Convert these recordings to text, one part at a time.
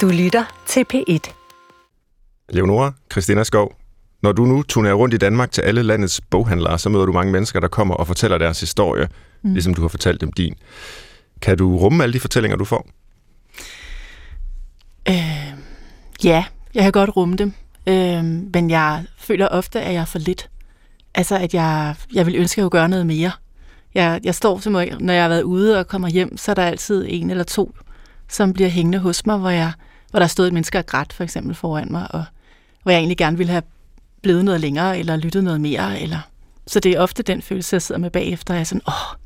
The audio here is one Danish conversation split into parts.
Du lytter til P1. Leonora Christina Skov, når du nu turnerer rundt i Danmark til alle landets boghandlere, så møder du mange mennesker, der kommer og fortæller deres historie, mm. ligesom du har fortalt dem din. Kan du rumme alle de fortællinger, du får? Øh, ja, jeg kan godt rumme dem, øh, men jeg føler ofte, at jeg er for lidt. Altså, at jeg, jeg vil ønske, at gøre noget mere. Jeg, jeg står, som, når jeg har været ude og kommer hjem, så er der altid en eller to, som bliver hængende hos mig, hvor, jeg, hvor der stod et menneske og grædt, for eksempel, foran mig, og hvor jeg egentlig gerne ville have blevet noget længere, eller lyttet noget mere. Eller... Så det er ofte den følelse, jeg sidder med bagefter, og jeg er sådan, åh,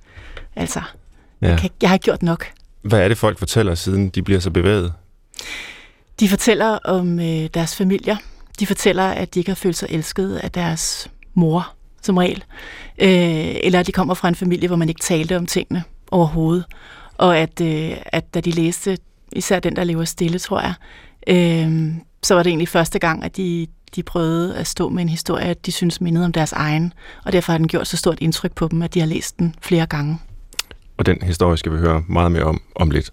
altså, ja. jeg, kan, jeg har gjort nok. Hvad er det, folk fortæller, siden de bliver så bevæget? De fortæller om øh, deres familier. De fortæller, at de ikke har følt sig elsket af deres mor, som regel. Øh, eller at de kommer fra en familie, hvor man ikke talte om tingene overhovedet. Og at, øh, at da de læste, især den, der lever stille, tror jeg, øh, så var det egentlig første gang, at de, de prøvede at stå med en historie, at de synes mindede om deres egen. Og derfor har den gjort så stort indtryk på dem, at de har læst den flere gange. Og den historie skal vi høre meget mere om om lidt.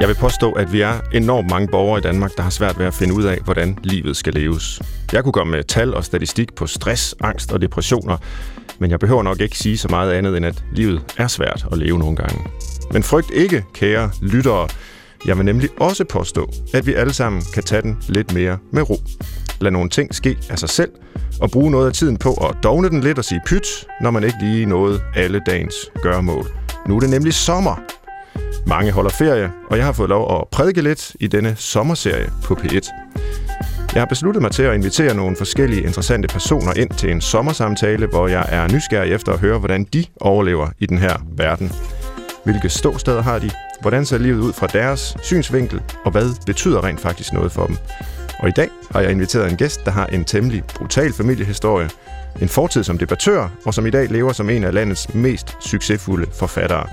Jeg vil påstå, at vi er enormt mange borgere i Danmark, der har svært ved at finde ud af, hvordan livet skal leves. Jeg kunne komme med tal og statistik på stress, angst og depressioner, men jeg behøver nok ikke sige så meget andet, end at livet er svært at leve nogle gange. Men frygt ikke, kære lyttere. Jeg vil nemlig også påstå, at vi alle sammen kan tage den lidt mere med ro. Lad nogle ting ske af sig selv, og bruge noget af tiden på at dogne den lidt og sige pyt, når man ikke lige nåede alle dagens gørmål. Nu er det nemlig sommer, mange holder ferie, og jeg har fået lov at prædike lidt i denne sommerserie på P1. Jeg har besluttet mig til at invitere nogle forskellige interessante personer ind til en sommersamtale, hvor jeg er nysgerrig efter at høre, hvordan de overlever i den her verden. Hvilke ståsteder har de? Hvordan ser livet ud fra deres synsvinkel? Og hvad betyder rent faktisk noget for dem? Og i dag har jeg inviteret en gæst, der har en temmelig brutal familiehistorie, en fortid som debattør, og som i dag lever som en af landets mest succesfulde forfattere.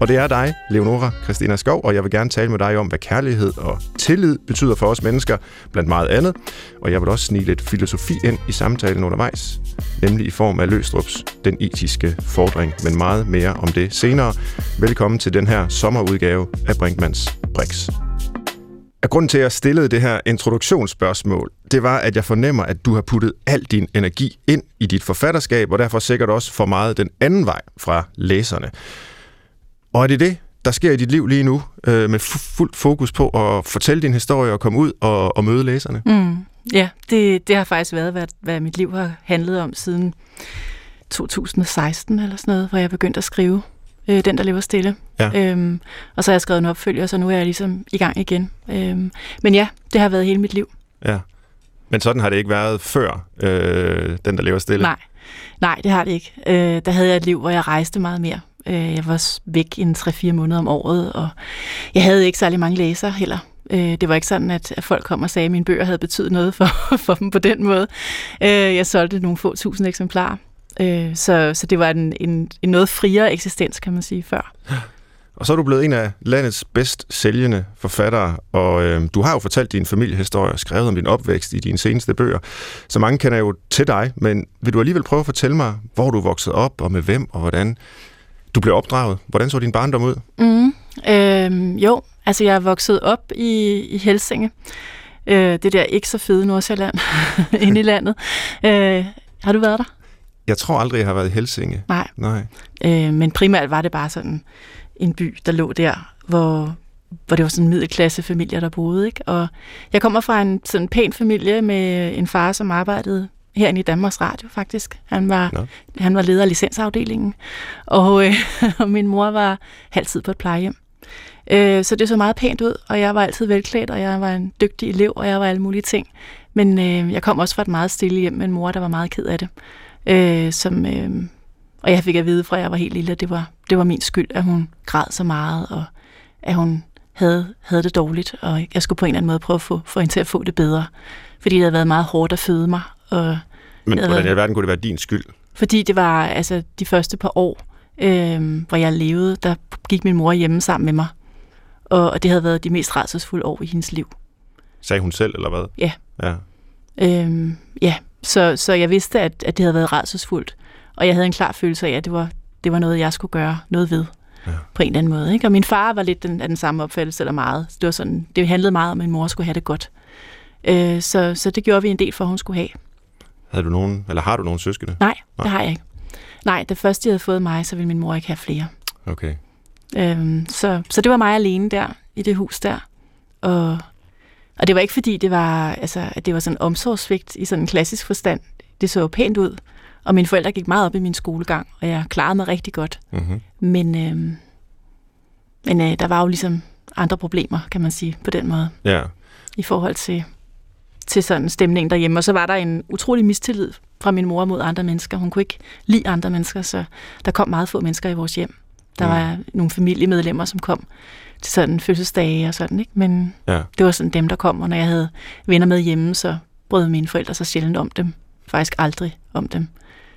Og det er dig, Leonora Christina Skov, og jeg vil gerne tale med dig om, hvad kærlighed og tillid betyder for os mennesker, blandt meget andet. Og jeg vil også snige lidt filosofi ind i samtalen undervejs, nemlig i form af Løstrups Den etiske fordring, men meget mere om det senere. Velkommen til den her sommerudgave af Brinkmans Brix. Og grunden til, at jeg stillede det her introduktionsspørgsmål, det var, at jeg fornemmer, at du har puttet al din energi ind i dit forfatterskab, og derfor sikkert også for meget den anden vej fra læserne. Og er det det, der sker i dit liv lige nu, øh, med fuldt fokus på at fortælle din historie og komme ud og, og møde læserne? Mm, ja, det, det har faktisk været, hvad, hvad mit liv har handlet om siden 2016 eller sådan noget, hvor jeg begyndte at skrive øh, Den, der lever stille. Ja. Øhm, og så har jeg skrevet en opfølger, så nu er jeg ligesom i gang igen. Øhm, men ja, det har været hele mit liv. Ja. Men sådan har det ikke været før, øh, Den, der lever stille? Nej, Nej det har det ikke. Øh, der havde jeg et liv, hvor jeg rejste meget mere. Øh, jeg var væk en 3-4 måneder om året, og jeg havde ikke særlig mange læsere heller. Øh, det var ikke sådan, at, folk kom og sagde, at mine bøger havde betydet noget for, for dem på den måde. Øh, jeg solgte nogle få tusind eksemplarer. Øh, så, så det var en, en, en noget friere eksistens, kan man sige, før. Og så er du blevet en af landets bedst sælgende forfattere, og øh, du har jo fortalt din familiehistorie og skrevet om din opvækst i dine seneste bøger, så mange kender jo til dig, men vil du alligevel prøve at fortælle mig, hvor du voksede op, og med hvem, og hvordan du blev opdraget. Hvordan så din barndom ud? Mm, øh, jo, altså jeg er vokset op i, i Helsinge. Øh, det der ikke så fede Nordsjælland inde i landet. Øh, har du været der? Jeg tror aldrig, jeg har været i Helsinge. Nej. Nej. Øh, men primært var det bare sådan en by, der lå der, hvor, hvor det var sådan en middelklasse familie, der boede. Ikke? Og jeg kommer fra en sådan pæn familie med en far, som arbejdede herinde i Danmarks Radio faktisk. Han var, no. han var leder af licensafdelingen, og, øh, og min mor var halvtid på et plejehjem. Øh, så det så meget pænt ud, og jeg var altid velklædt, og jeg var en dygtig elev, og jeg var alle mulige ting. Men øh, jeg kom også fra et meget stille hjem med en mor, der var meget ked af det. Øh, som, øh, og jeg fik at vide fra, at jeg var helt lille, at det var, det var min skyld, at hun græd så meget, og at hun havde, havde det dårligt, og jeg skulle på en eller anden måde prøve at få, få hende til at få det bedre. Fordi det havde været meget hårdt at føde mig, og Men hvordan i alverden kunne det være din skyld? Fordi det var altså de første par år, øh, hvor jeg levede, der gik min mor hjemme sammen med mig. Og, og det havde været de mest rædselsfulde år i hendes liv. Sagde hun selv, eller hvad? Ja. Ja. Øhm, ja, så, så jeg vidste, at, at det havde været rædselsfuldt. Og jeg havde en klar følelse af, at det var, det var noget, jeg skulle gøre noget ved ja. på en eller anden måde. Ikke? Og min far var lidt den, af den samme opfattelse, eller meget. Det, var sådan, det handlede meget om, at min mor skulle have det godt. Øh, så, så det gjorde vi en del for, at hun skulle have. Havde du nogen, eller har du nogen søskende? Nej, Nej, det har jeg ikke. Nej, det første, jeg havde fået mig, så ville min mor ikke have flere. Okay. Øhm, så, så det var mig alene der, i det hus der. Og, og det var ikke fordi, det var, altså, at det var sådan omsorgsvigt i sådan en klassisk forstand. Det så jo pænt ud. Og mine forældre gik meget op i min skolegang, og jeg klarede mig rigtig godt. Mm-hmm. Men, øhm, men øh, der var jo ligesom andre problemer, kan man sige, på den måde. Ja. I forhold til, til sådan stemningen derhjemme. Og så var der en utrolig mistillid fra min mor mod andre mennesker. Hun kunne ikke lide andre mennesker, så der kom meget få mennesker i vores hjem. Der mm. var nogle familiemedlemmer, som kom til sådan fødselsdage og sådan, ikke? Men ja. det var sådan dem, der kom, og når jeg havde venner med hjemme, så brød mine forældre så sjældent om dem. Faktisk aldrig om dem.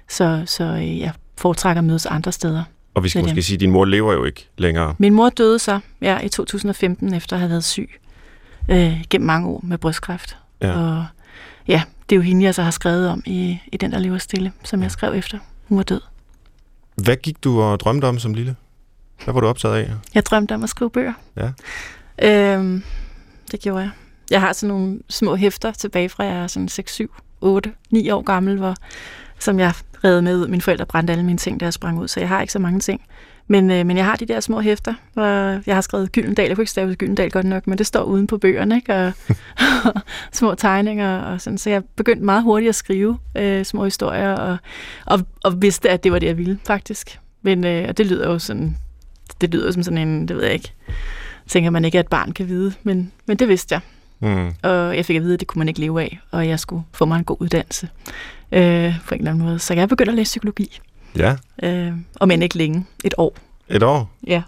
Så, så øh, jeg foretrækker at mødes andre steder. Og vi skal måske dem. sige, at din mor lever jo ikke længere. Min mor døde så ja, i 2015, efter at have været syg øh, gennem mange år med brystkræft. Ja. Og ja, det er jo hende, jeg så har skrevet om i, i den, der lever stille, som jeg skrev efter hun var død. Hvad gik du og drømte om som lille? Hvad var du optaget af? Jeg drømte om at skrive bøger. Ja. Øhm, det gjorde jeg. Jeg har sådan nogle små hæfter tilbage fra jeg er sådan 6, 7, 8, 9 år gammel, hvor, som jeg redde med ud. Mine forældre brændte alle mine ting, der jeg sprang ud, så jeg har ikke så mange ting. Men, øh, men jeg har de der små hæfter, hvor jeg har skrevet Gyldendal. Jeg kunne ikke stave Gyldendal godt nok, men det står uden på bøgerne, ikke? Og, små tegninger og sådan. Så jeg begyndte meget hurtigt at skrive øh, små historier, og, og, og vidste, at det var det, jeg ville, faktisk. Men, øh, og det lyder jo sådan, det lyder som sådan en, det ved jeg ikke, tænker man ikke, at et barn kan vide, men, men det vidste jeg. Mm. Og jeg fik at vide, at det kunne man ikke leve af, og jeg skulle få mig en god uddannelse øh, på en eller anden måde. Så jeg begyndte at læse psykologi. Ja. Øh, og men ikke længe. Et år. Et år? Ja.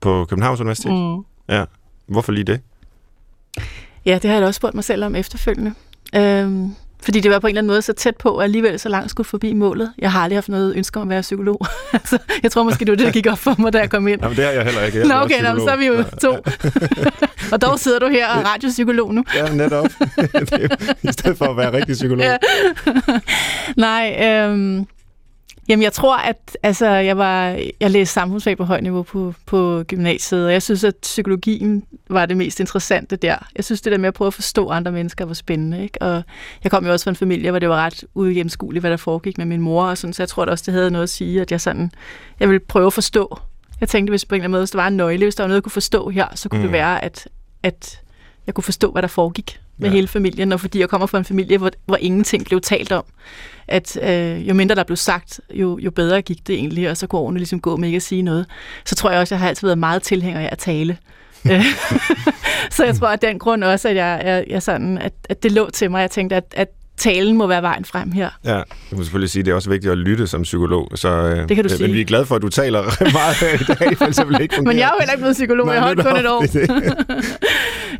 På Københavns Universitet? Mm. Ja. Hvorfor lige det? Ja, det har jeg da også spurgt mig selv om efterfølgende. Øh, fordi det var på en eller anden måde så tæt på, og alligevel så langt skulle forbi målet. Jeg har aldrig haft noget ønske om at være psykolog. altså, jeg tror måske, det var det, der gik op for mig, da jeg kom ind. Jamen, det har jeg heller ikke. Jeg Nå, okay, nå, så er vi jo to. og dog sidder du her og er radiopsykolog nu. ja, netop. I stedet for at være rigtig psykolog. Ja. Nej, øhm, Jamen, jeg tror, at altså, jeg, var, jeg læste samfundsfag på højt niveau på, på gymnasiet, og jeg synes, at psykologien var det mest interessante der. Jeg synes, det der med at prøve at forstå andre mennesker var spændende. Ikke? Og jeg kom jo også fra en familie, hvor det var ret uigennemskueligt, hvad der foregik med min mor, og sådan, så jeg tror også, det havde noget at sige, at jeg, sådan, jeg ville prøve at forstå. Jeg tænkte, hvis på en eller anden måde, hvis der var en nøgle, hvis der var noget, jeg kunne forstå her, så kunne mm. det være, at, at jeg kunne forstå, hvad der foregik med ja. hele familien, og fordi jeg kommer fra en familie, hvor, hvor ingenting blev talt om. At øh, jo mindre der blev sagt, jo, jo bedre gik det egentlig, og så kunne årene ligesom gå med ikke at sige noget. Så tror jeg også, at jeg har altid været meget tilhænger af at tale. så jeg tror, at den grund også, at jeg, jeg, jeg sådan, at, at det lå til mig. Jeg tænkte, at, at talen må være vejen frem her. Ja, jeg må selvfølgelig sige, at det er også vigtigt at lytte som psykolog. Så, øh, det kan du men sige. Men vi er glade for, at du taler meget i dag, for ellers vil ikke fungere. men jeg er jo heller ikke blevet psykolog, Nej, jeg har holdt kun et år. Det, det.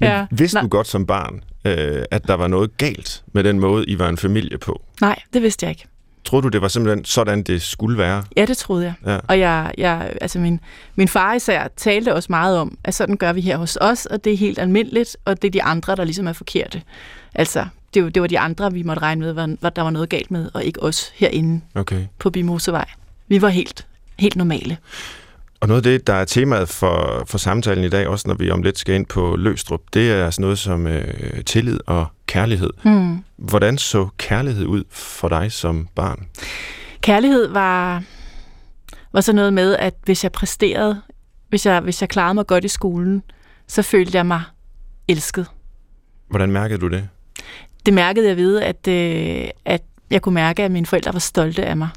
ja. Vidste Nej. du godt som barn, øh, at der var noget galt med den måde, I var en familie på? Nej, det vidste jeg ikke. Troede du, det var simpelthen sådan, det skulle være? Ja, det troede jeg. Ja. Og jeg, jeg, altså min, min far især talte også meget om, at sådan gør vi her hos os, og det er helt almindeligt, og det er de andre, der ligesom er forkerte. Altså, det, var, det var de andre, vi måtte regne med, hvad, hvad der var noget galt med, og ikke os herinde okay. på Bimosevej. Vi var helt, helt normale. Og noget af det, der er temaet for, for samtalen i dag, også når vi om lidt skal ind på Løstrup, det er sådan noget som øh, tillid og kærlighed. Mm. Hvordan så kærlighed ud for dig som barn? Kærlighed var, var så noget med, at hvis jeg præsterede, hvis jeg, hvis jeg klarede mig godt i skolen, så følte jeg mig elsket. Hvordan mærkede du det? Det mærkede jeg ved, at, øh, at jeg kunne mærke, at mine forældre var stolte af mig.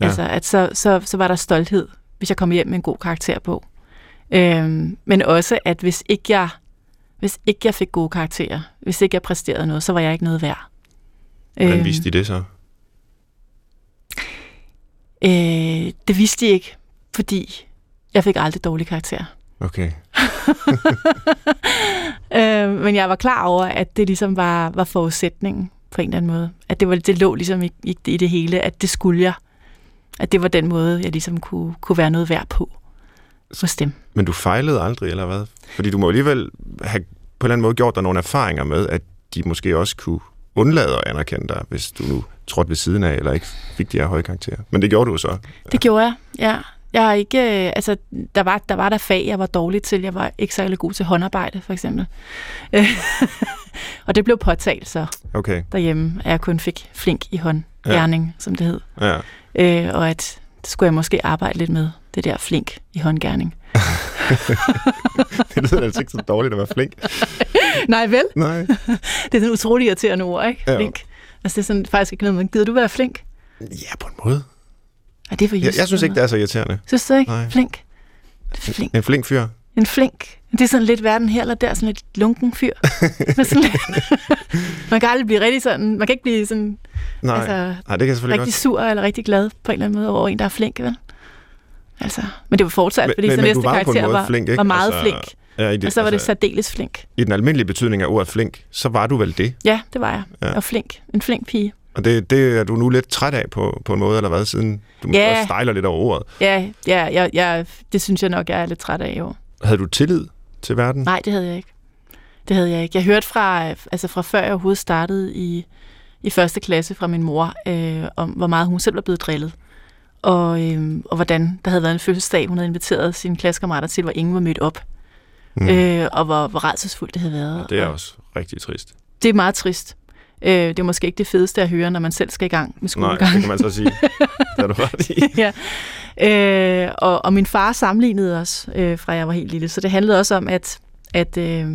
Ja. Altså, at så, så, så var der stolthed, hvis jeg kom hjem med en god karakter på. Øhm, men også, at hvis ikke jeg hvis ikke jeg fik gode karakterer, hvis ikke jeg præsterede noget, så var jeg ikke noget værd. Hvordan øhm, vidste de det så? Øh, det vidste de ikke, fordi jeg fik aldrig dårlige karakterer. Okay. øh, men jeg var klar over, at det ligesom var, var forudsætningen på en eller anden måde. At det, var, det lå ligesom i, i, i det hele, at det skulle jeg. At det var den måde, jeg ligesom kunne, kunne være noget værd på hos dem. Men du fejlede aldrig, eller hvad? Fordi du må alligevel have på en eller anden måde gjort dig nogle erfaringer med, at de måske også kunne undlade at anerkende dig, hvis du nu trådte ved siden af, eller ikke fik de her høje karakterer. Men det gjorde du så. Det gjorde jeg, ja. Jeg har ikke, øh, altså, der var, der var der fag, jeg var dårlig til. Jeg var ikke særlig god til håndarbejde, for eksempel. og det blev påtalt så Okay, derhjemme, at jeg kun fik flink i håndgærning, ja. som det hed. ja. Øh, og at det skulle jeg måske arbejde lidt med, det der flink i håndgærning. det lyder altså ikke så dårligt at være flink. Nej, vel? Nej. Det er sådan et utroligt irriterende ord, ikke? Ja. Flink. Altså, det er sådan faktisk ikke noget, men gider du være flink? Ja, på en måde. Ja, det for Jeg, jeg synes ikke, det er så irriterende. Synes du ikke? Nej. Flink. Det flink. En flink fyr. En flink. Det er sådan lidt hverden her eller der, sådan lidt lunken fyr. Men sådan lidt. man kan aldrig blive rigtig sådan, man kan ikke blive sådan Nej, altså, Nej det kan selvfølgelig rigtig godt. sur eller rigtig glad på en eller anden måde over en, der er flink, vel? Altså, men det var fortsat, Men- fordi men- så næste var karakter var, flink, ikke? var meget Altså, flink. Ja, i, det, Og så var det altså, særdeles flink. I den almindelige betydning af ordet flink, så var du vel det. Ja, det var jeg. Ja. Var flink. En flink pige. Og det, det er du nu lidt træt af på, på en måde, eller hvad, siden du Ja. også stejler lidt over ordet. Ja, ja, ja, ja, det synes jeg nok, jeg er lidt træt af i år. Havde du tillid til verden? Nej, det havde jeg ikke. Det havde jeg ikke. Jeg hørte fra, altså fra før jeg overhovedet startede i, i første klasse fra min mor, øh, om hvor meget hun selv var blevet drillet. Og, øh, og hvordan der havde været en fødselsdag, hun havde inviteret sine klassekammerater til, hvor ingen var mødt op. Mm. Øh, og hvor, hvor rædselsfuldt det havde været. Og det er og også rigtig trist. det er meget trist. Øh, det er måske ikke det fedeste at høre, når man selv skal i gang med Nej, skolegang. det kan man så sige. det har du ret i. ja. Øh, og, og min far sammenlignede os, øh, fra jeg var helt lille. Så det handlede også om, at, at øh,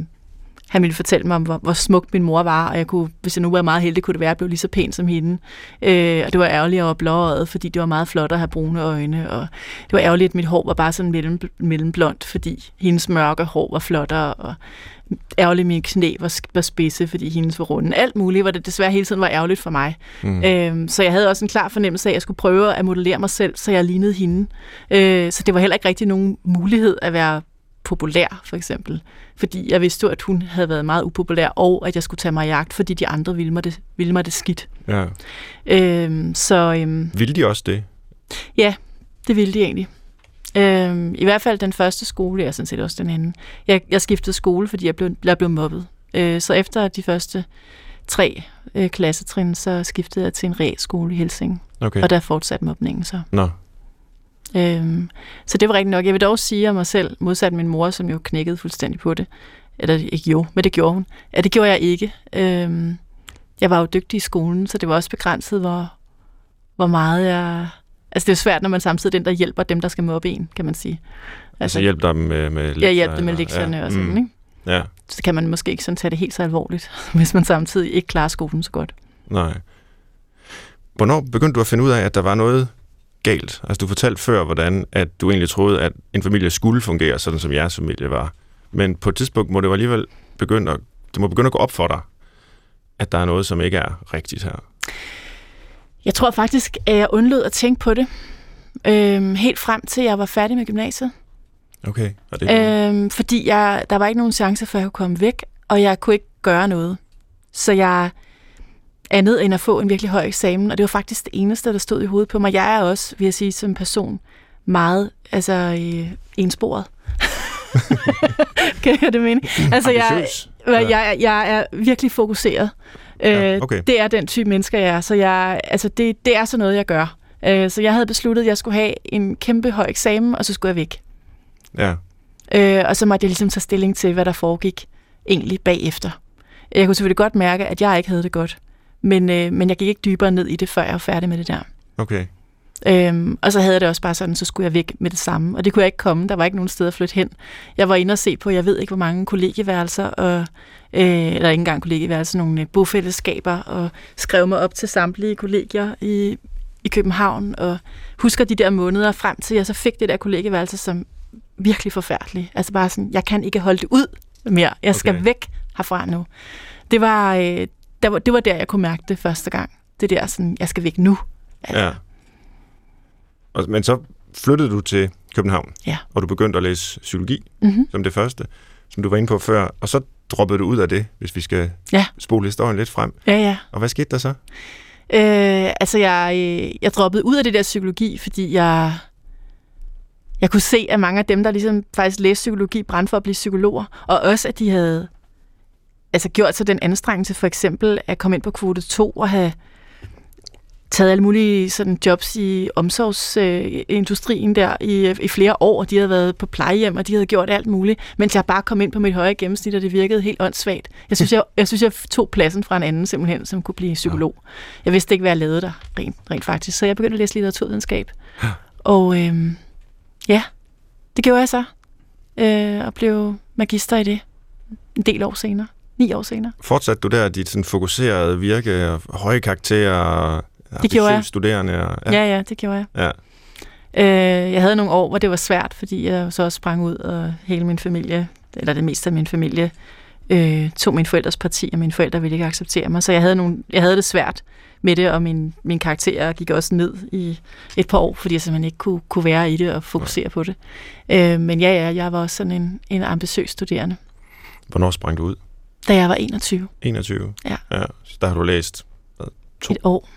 han ville fortælle mig hvor, hvor smuk min mor var, og jeg kunne, hvis jeg nu var meget heldig, kunne det være, at jeg blev lige så pæn som hende. Øh, og det var ærgerligt, at var blåøjet, fordi det var meget flot at have brune øjne, og det var ærgerligt, at mit hår var bare sådan mellem, mellemblondt, fordi hendes mørke hår var flottere, og ærgerligt, at mine knæ var, var spidse, fordi hendes var runde. Alt muligt, hvor det desværre hele tiden var ærgerligt for mig. Mm. Øhm, så jeg havde også en klar fornemmelse af, at jeg skulle prøve at modellere mig selv, så jeg lignede hende. Øh, så det var heller ikke rigtig nogen mulighed at være populær, for eksempel. Fordi jeg vidste jo, at hun havde været meget upopulær, og at jeg skulle tage mig i jagt, fordi de andre ville mig det, ville mig det skidt. Ja. Øhm, så øhm, Ville de også det? det ville de egentlig. Øhm, I hvert fald den første skole, og sådan set også den anden. Jeg, jeg skiftede skole, fordi jeg blev, jeg blev mobbet. Øh, så efter de første tre øh, klassetrin, så skiftede jeg til en realskole i Helsing. Okay. Og der fortsatte mobningen så. Nå. Øhm, så det var rigtigt nok. Jeg vil dog sige om mig selv, modsat min mor, som jo knækkede fuldstændig på det. Eller ikke jo, men det gjorde hun. Ja, det gjorde jeg ikke. Øhm, jeg var jo dygtig i skolen, så det var også begrænset, hvor, hvor meget jeg... Altså det er jo svært, når man samtidig er den, der hjælper dem, der skal mobbe en, kan man sige. Altså hjælp dem med, med lektier? jeg hjælper dem med lektierne ja. og sådan, mm. ikke? Ja, Så kan man måske ikke sådan tage det helt så alvorligt, hvis man samtidig ikke klarer skolen så godt. nej. Hvornår begyndte du at finde ud af, at der var noget galt? Altså du fortalte før, hvordan at du egentlig troede, at en familie skulle fungere, sådan som jeres familie var. Men på et tidspunkt må det jo alligevel begynde at, det må begynde at gå op for dig, at der er noget, som ikke er rigtigt her. Jeg tror faktisk, at jeg undlod at tænke på det. Øhm, helt frem til jeg var færdig med gymnasiet. Okay. Og det, øh, Øhm, fordi jeg, der var ikke nogen chance for, at jeg kunne komme væk, og jeg kunne ikke gøre noget. Så jeg andet end at få en virkelig høj eksamen, og det var faktisk det eneste, der stod i hovedet på mig. Jeg er også, vil jeg sige, som person meget altså, øh, ensporet. kan jeg det mene? Altså, jeg, jeg, jeg, er virkelig fokuseret. Ja, Øh, okay. Det er den type mennesker, jeg er. Så jeg, altså, det, det er sådan noget, jeg gør. Øh, så jeg havde besluttet, at jeg skulle have en kæmpe høj eksamen, og så skulle jeg væk. Ja. Øh, og så måtte jeg ligesom tage stilling til, hvad der foregik egentlig bagefter. Jeg kunne selvfølgelig godt mærke, at jeg ikke havde det godt. Men, øh, men jeg gik ikke dybere ned i det, før jeg var færdig med det der. Okay. Øhm, og så havde jeg det også bare sådan, så skulle jeg væk med det samme. Og det kunne jeg ikke komme. Der var ikke nogen sted at flytte hen. Jeg var inde og se på, jeg ved ikke, hvor mange kollegieværelser, og, øh, eller ikke engang kollegieværelser, nogle øh, bofællesskaber, og skrev mig op til samtlige kollegier i, i København, og husker de der måneder frem til, jeg så fik det der kollegieværelse, som virkelig forfærdeligt. Altså bare sådan, jeg kan ikke holde det ud mere. Jeg skal Okay. væk herfra nu. Det var, øh, der var, det var der, jeg kunne mærke det første gang. Det der sådan, jeg skal væk nu. Altså, Ja. Og, men så flyttede du til København, Ja. og du begyndte at læse psykologi Mm-hmm. som det første, som du var inde på før, og så droppede du ud af det, hvis vi skal Ja. spole historien lidt frem. Ja, ja. Og hvad skete der så? Øh, altså, jeg, øh, jeg droppede ud af det der psykologi, fordi jeg, jeg kunne se, at mange af dem, der ligesom faktisk læste psykologi, brændte for at blive psykologer, og også, at de havde altså gjort sig den anstrengelse for eksempel at komme ind på kvote 2 og have taget alle mulige sådan jobs i omsorgsindustrien øh, der i, i flere år. De havde været på plejehjem, og de havde gjort alt muligt, mens jeg bare kom ind på mit høje gennemsnit, og det virkede helt åndssvagt. Jeg synes, jeg, jeg, synes, jeg tog pladsen fra en anden simpelthen, som kunne blive psykolog. Ja. Jeg vidste ikke, hvad jeg lavede der rent, rent faktisk, så jeg begyndte at læse litteraturvidenskab. Ja. Og øh, ja, det gjorde jeg så, øh, og blev magister i det en del år senere. Ni år senere. Fortsatte du der dit sådan fokuserede virke, høje karakterer, det gjorde jeg. studerende? Og, ja. ja, ja, det gjorde jeg. Ja. Øh, jeg havde nogle år, hvor det var svært, fordi jeg så også sprang ud, og hele min familie, eller det meste af min familie, øh, tog min forældres parti, og mine forældre ville ikke acceptere mig. Så jeg havde, nogle, jeg havde det svært med det, og min, min karakter gik også ned i et par år, fordi jeg simpelthen ikke kunne, kunne være i det og fokusere ja. på det. Øh, men ja, ja, jeg var også sådan en, en ambitiøs studerende. Hvornår sprang du ud? Da jeg var 21. 21? Ja. ja så der har du læst hvad, to? Et år.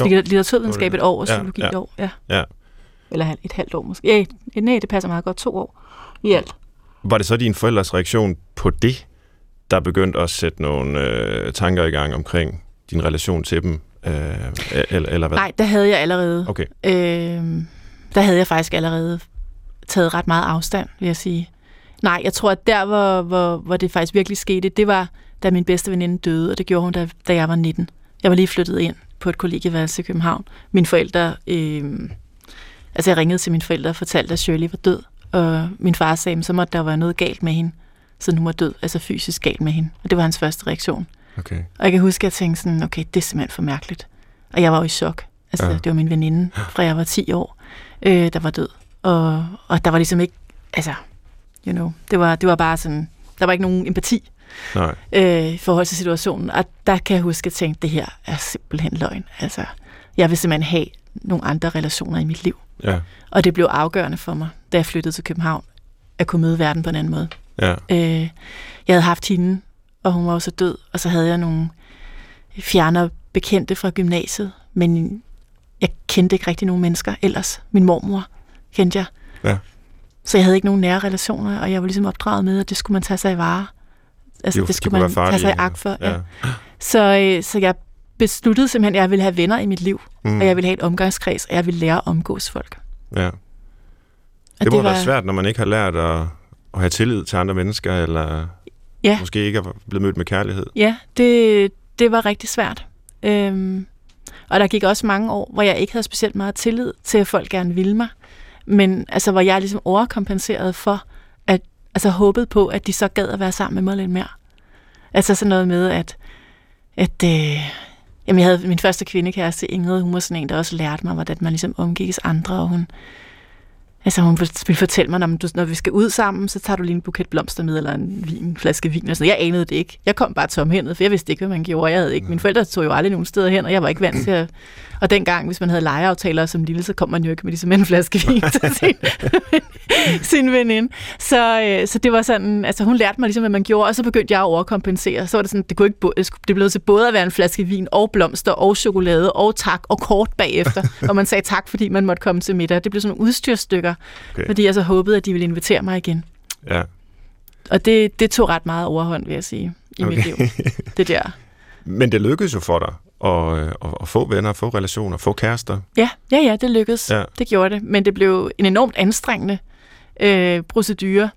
Jo. Litteraturvidenskab et år, og psykologi ja, ja. et år. Ja. ja. Eller et halvt år måske. Ja, nej, det passer meget godt. To år i alt. Var det så din forældres reaktion på det, der begyndte at sætte nogle øh, tanker i gang omkring din relation til dem? Øh, eller, eller hvad? Nej, der havde jeg allerede. Okay. Øh, der havde jeg faktisk allerede taget ret meget afstand, vil jeg sige. Nej, jeg tror, at der, hvor, hvor, hvor det faktisk virkelig skete, det var, da min bedste veninde døde, og det gjorde hun, da, da jeg var 19. Jeg var lige flyttet ind på et kollegieværelse i København. Mine forældre... Øh, altså, jeg ringede til mine forældre og fortalte, at Shirley var død. Og min far sagde, så måtte der være noget galt med hende, siden hun var død. Altså fysisk galt med hende. Og det var hans første reaktion. Okay. Og jeg kan huske, at jeg tænkte sådan, okay, det er simpelthen for mærkeligt. Og jeg var jo i chok. Altså, ja. det var min veninde, fra jeg var 10 år, øh, der var død. Og, og der var ligesom ikke, altså, you know, det var, det var bare sådan, der var ikke nogen empati Nej. Øh, i forhold til situationen. Og der kan jeg huske at tænke, det her er simpelthen løgn. Altså, jeg vil simpelthen have nogle andre relationer i mit liv. Ja. Og det blev afgørende for mig, da jeg flyttede til København, at kunne møde verden på en anden måde. Ja. Øh, jeg havde haft hende, og hun var også død, og så havde jeg nogle fjerne bekendte fra gymnasiet, men jeg kendte ikke rigtig nogen mennesker ellers. Min mormor kendte jeg. Ja. Så jeg havde ikke nogen nære relationer, og jeg var ligesom opdraget med, at det skulle man tage sig i vare. Altså, jo, det skulle man tage sig i agt for. Ja. Ja. Så, øh, så jeg besluttede simpelthen, at jeg ville have venner i mit liv, mm. og jeg ville have et omgangskreds, og jeg ville lære at omgås folk. Ja. Det, det må det var... være svært, når man ikke har lært at, at have tillid til andre mennesker, eller ja. måske ikke er blevet mødt med kærlighed. Ja, det, det var rigtig svært. Øhm, og der gik også mange år, hvor jeg ikke havde specielt meget tillid til, at folk gerne ville mig. Men altså, hvor jeg ligesom overkompenserede for, at altså håbede på, at de så gad at være sammen med mig lidt mere. Altså sådan noget med, at, at øh, jamen jeg havde min første kvindekæreste, Ingrid, hun var sådan en, der også lærte mig, hvordan man ligesom omgikkes andre, og hun, Altså hun ville fortælle mig, når, du, når vi skal ud sammen, så tager du lige en buket blomster med, eller en, vin, en flaske vin. Og sådan. Jeg anede det ikke. Jeg kom bare tomhændet, for jeg vidste ikke, hvad man gjorde. Jeg havde ikke. Mine forældre tog jo aldrig nogen steder hen, og jeg var ikke vant til at... Og dengang, hvis man havde legeaftaler som lille, så kom man jo ikke med ligesom en flaske vin til sin, sin veninde. Så, øh, så det var sådan, altså hun lærte mig ligesom, hvad man gjorde, og så begyndte jeg at overkompensere. Så var det sådan, det kunne ikke, det blev til både at være en flaske vin, og blomster, og chokolade, og tak, og kort bagefter. og man sagde tak, fordi man måtte komme til middag. Det blev sådan nogle udstyrstykker Okay. Fordi jeg så håbede, at de ville invitere mig igen. Ja. Og det, det tog ret meget overhånd, vil jeg sige, i okay. mit liv. Det der. Men det lykkedes jo for dig at, at, at få venner, få relationer, få kærester. Ja, ja, ja, det lykkedes. Ja. Det gjorde det. Men det blev en enormt anstrengende øh, procedure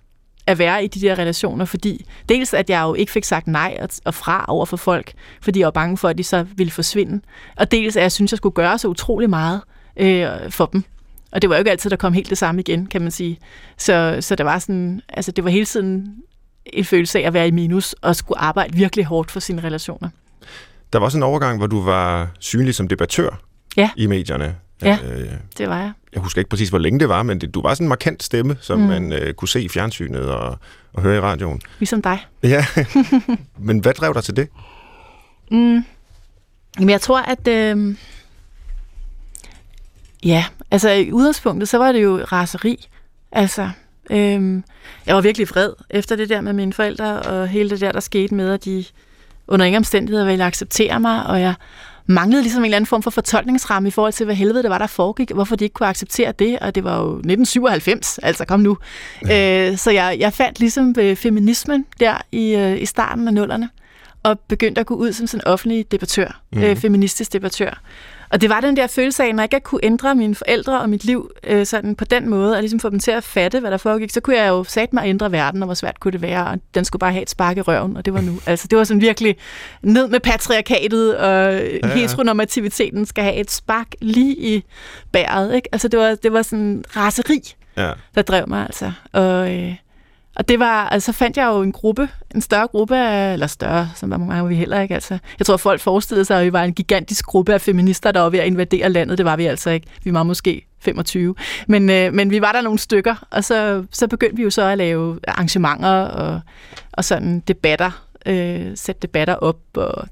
at være i de der relationer, fordi dels at jeg jo ikke fik sagt nej og, og fra over for folk, fordi jeg var bange for, at de så ville forsvinde, og dels at jeg synes, jeg skulle gøre så utrolig meget øh, for dem. Og det var jo ikke altid, der kom helt det samme igen, kan man sige. Så, så det var sådan, altså det var hele tiden en følelse af at være i minus og skulle arbejde virkelig hårdt for sine relationer. Der var også en overgang, hvor du var synlig som debattør ja. i medierne. Ja, øh, det var jeg. Jeg husker ikke præcis, hvor længe det var, men det, du var sådan en markant stemme, som mm. man øh, kunne se i fjernsynet og, og høre i radioen. Ligesom dig. Ja, men hvad drev dig til det? Mm. Jamen, jeg tror, at... Øh Ja, altså i udgangspunktet, så var det jo raseri. Altså, øhm, jeg var virkelig vred efter det der med mine forældre, og hele det der, der skete med, at de under ingen omstændigheder ville acceptere mig, og jeg manglede ligesom en eller anden form for fortolkningsramme i forhold til, hvad helvede det var, der foregik, hvorfor de ikke kunne acceptere det, og det var jo 1997, altså kom nu. Ja. Øh, så jeg, jeg fandt ligesom feminismen der i, øh, i starten af nullerne, og begyndte at gå ud som sådan en offentlig debattør, mm. øh, feministisk debattør. Og det var den der følelse af, når jeg ikke kunne ændre mine forældre og mit liv øh, sådan på den måde, og ligesom få dem til at fatte, hvad der foregik, så kunne jeg jo sat mig at ændre verden, og hvor svært kunne det være, og den skulle bare have et spark i røven, og det var nu. Altså, det var sådan virkelig ned med patriarkatet, og ja, ja. heteronormativiteten skal have et spark lige i bæret, ikke? Altså, det var, det var sådan raseri, ja. der drev mig, altså. Og, øh, og det var, altså fandt jeg jo en gruppe, en større gruppe af, eller større, som var mange vi heller ikke, altså. Jeg tror, folk forestillede sig, at vi var en gigantisk gruppe af feminister, der var ved at invadere landet. Det var vi altså ikke. Vi var måske 25. Men, øh, men vi var der nogle stykker, og så, så begyndte vi jo så at lave arrangementer og, og sådan debatter, øh, sætte debatter op og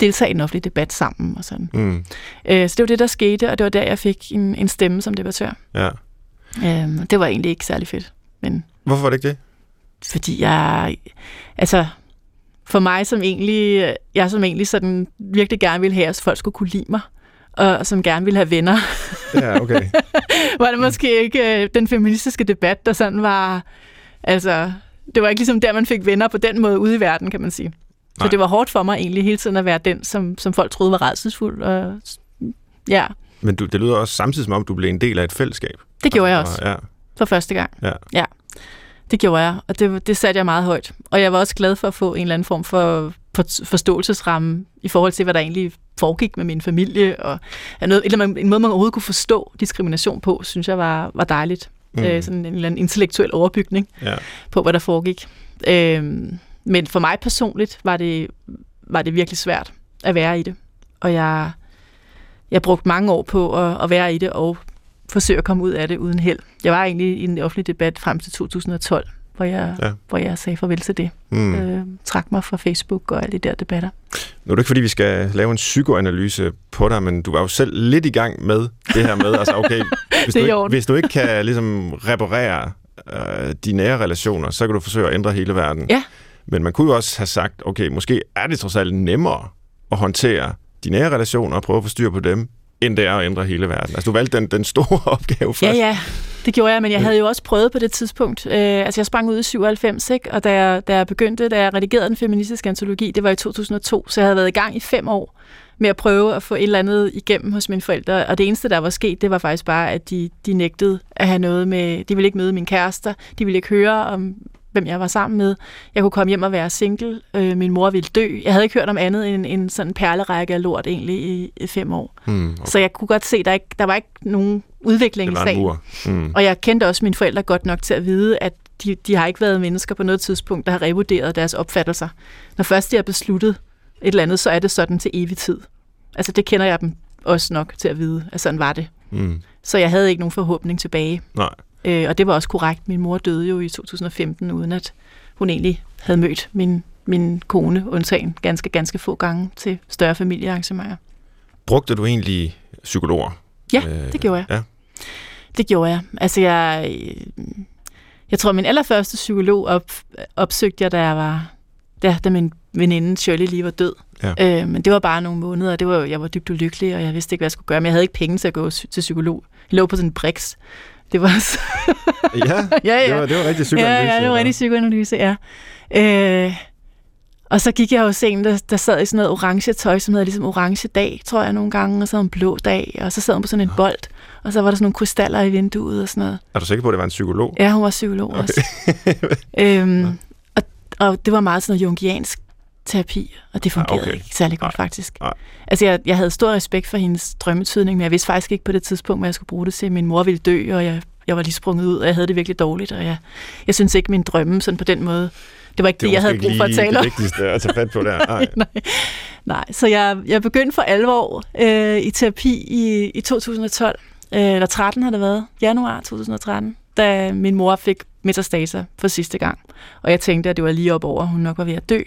deltage i en offentlig debat sammen og sådan. Mm. Øh, så det var det, der skete, og det var der, jeg fik en, en stemme som debattør. Ja. Øh, det var egentlig ikke særlig fedt. Men Hvorfor var det ikke det? Fordi jeg, altså, for mig som egentlig, jeg som egentlig sådan virkelig gerne ville have, at folk skulle kunne lide mig, og som gerne ville have venner. Ja, okay. var det måske ikke øh, den feministiske debat, der sådan var, altså, det var ikke ligesom der, man fik venner på den måde ude i verden, kan man sige. Nej. Så det var hårdt for mig egentlig hele tiden at være den, som, som folk troede var redselsfuld. Og, ja. Men du, det lyder også samtidig som om, du blev en del af et fællesskab. Det gjorde altså, jeg også. Ja. For første gang. Ja. ja. Det gjorde jeg, og det, det satte jeg meget højt. Og jeg var også glad for at få en eller anden form for, for forståelsesramme i forhold til, hvad der egentlig foregik med min familie, og noget, eller en måde, man overhovedet kunne forstå diskrimination på, synes jeg var, var dejligt. Mm. Øh, sådan en eller anden intellektuel overbygning ja. på, hvad der foregik. Øh, men for mig personligt var det, var det virkelig svært at være i det. Og jeg, jeg brugte mange år på at, at være i det, og forsøge at komme ud af det uden held. Jeg var egentlig i en offentlig debat frem til 2012, hvor jeg, ja. hvor jeg sagde farvel til det. Mm. Øh, trak mig fra Facebook og alle de der debatter. Nu er det ikke, fordi vi skal lave en psykoanalyse på dig, men du var jo selv lidt i gang med det her med, altså okay, hvis, du, ikke, hvis du ikke kan ligesom reparere øh, de nære relationer, så kan du forsøge at ændre hele verden. Ja. Men man kunne jo også have sagt, okay, måske er det trods alt nemmere at håndtere de nære relationer og prøve at få styr på dem, end det er at ændre hele verden. Altså, du valgte den, den store opgave først. Ja, ja, det gjorde jeg, men jeg havde jo også prøvet på det tidspunkt. Øh, altså, jeg sprang ud i 97, ikke? og da jeg, da jeg begyndte, da jeg redigerede den feministiske antologi, det var i 2002, så jeg havde været i gang i fem år med at prøve at få et eller andet igennem hos mine forældre. Og det eneste, der var sket, det var faktisk bare, at de, de nægtede at have noget med... De ville ikke møde min kærester, de ville ikke høre om hvem jeg var sammen med. Jeg kunne komme hjem og være single. Øh, min mor ville dø. Jeg havde ikke hørt om andet end en sådan perlerække af lort egentlig i, i fem år. Mm, okay. Så jeg kunne godt se, der, ikke, der var ikke nogen udvikling i sagen. Mm. Og jeg kendte også mine forældre godt nok til at vide, at de, de har ikke været mennesker på noget tidspunkt, der har revurderet deres opfattelser. Når først de har besluttet et eller andet, så er det sådan til evig tid. Altså det kender jeg dem også nok til at vide, at sådan var det. Mm. Så jeg havde ikke nogen forhåbning tilbage. Nej. Øh, og det var også korrekt. Min mor døde jo i 2015, uden at hun egentlig havde mødt min, min kone, undtagen ganske, ganske få gange til større familiearrangementer. Brugte du egentlig psykologer? Ja, øh, det gjorde jeg. Ja. Det gjorde jeg. Altså, jeg, jeg tror, min allerførste psykolog op, opsøgte jeg, da jeg var, da, da min veninde Shirley lige var død. Ja. Øh, men det var bare nogle måneder, og det var, jeg var dybt ulykkelig, og jeg vidste ikke, hvad jeg skulle gøre. Men jeg havde ikke penge til at gå til psykolog. Jeg lå på sådan en briks det var så... ja, ja, ja, det var, det var rigtig psykoanalyse. Ja, ja, det var rigtig psykoanalyse, ja. Øh, og så gik jeg jo en, der, der sad i sådan noget orange tøj, som hedder ligesom orange dag, tror jeg nogle gange, og så en blå dag, og så sad hun på sådan en bold, og så var der sådan nogle krystaller i vinduet og sådan noget. Er du sikker på, at det var en psykolog? Ja, hun var psykolog okay. også. øhm, ja. og, og det var meget sådan noget jungiansk terapi, og det fungerede okay. ikke særlig godt, Nej. faktisk. Nej. Altså, jeg, jeg havde stor respekt for hendes drømmetydning, men jeg vidste faktisk ikke på det tidspunkt, hvad jeg skulle bruge det til. Min mor ville dø, og jeg, jeg var lige sprunget ud, og jeg havde det virkelig dårligt, og jeg, jeg synes ikke, min drømme sådan på den måde, det var ikke det, det jeg havde brug for at tale om. Det vigtigste at tage fat på der. Nej. nej, nej. Så jeg, jeg begyndte for alvor øh, i terapi i, i 2012, øh, eller 13 har det været, januar 2013, da min mor fik metastaser for sidste gang. Og jeg tænkte, at det var lige op over, hun nok var ved at dø.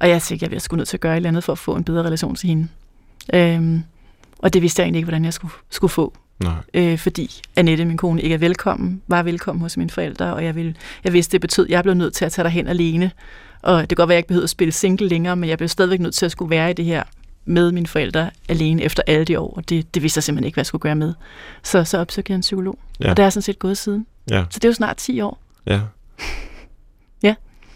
Og jeg tænkte, at jeg skulle nødt til at gøre et eller andet for at få en bedre relation til hende. Øhm, og det vidste jeg egentlig ikke, hvordan jeg skulle, skulle få. Nej. Øh, fordi Annette, min kone, ikke er velkommen, var velkommen hos mine forældre, og jeg, ville, jeg vidste, det betød, at jeg blev nødt til at tage hen alene. Og det kan godt være, at jeg ikke behøvede at spille single længere, men jeg blev stadigvæk nødt til at skulle være i det her med mine forældre alene efter alle de år, og det, det vidste jeg simpelthen ikke, hvad jeg skulle gøre med. Så, så opsøgte jeg en psykolog, ja. og det er sådan set gået siden. Ja. Så det er jo snart 10 år. Ja.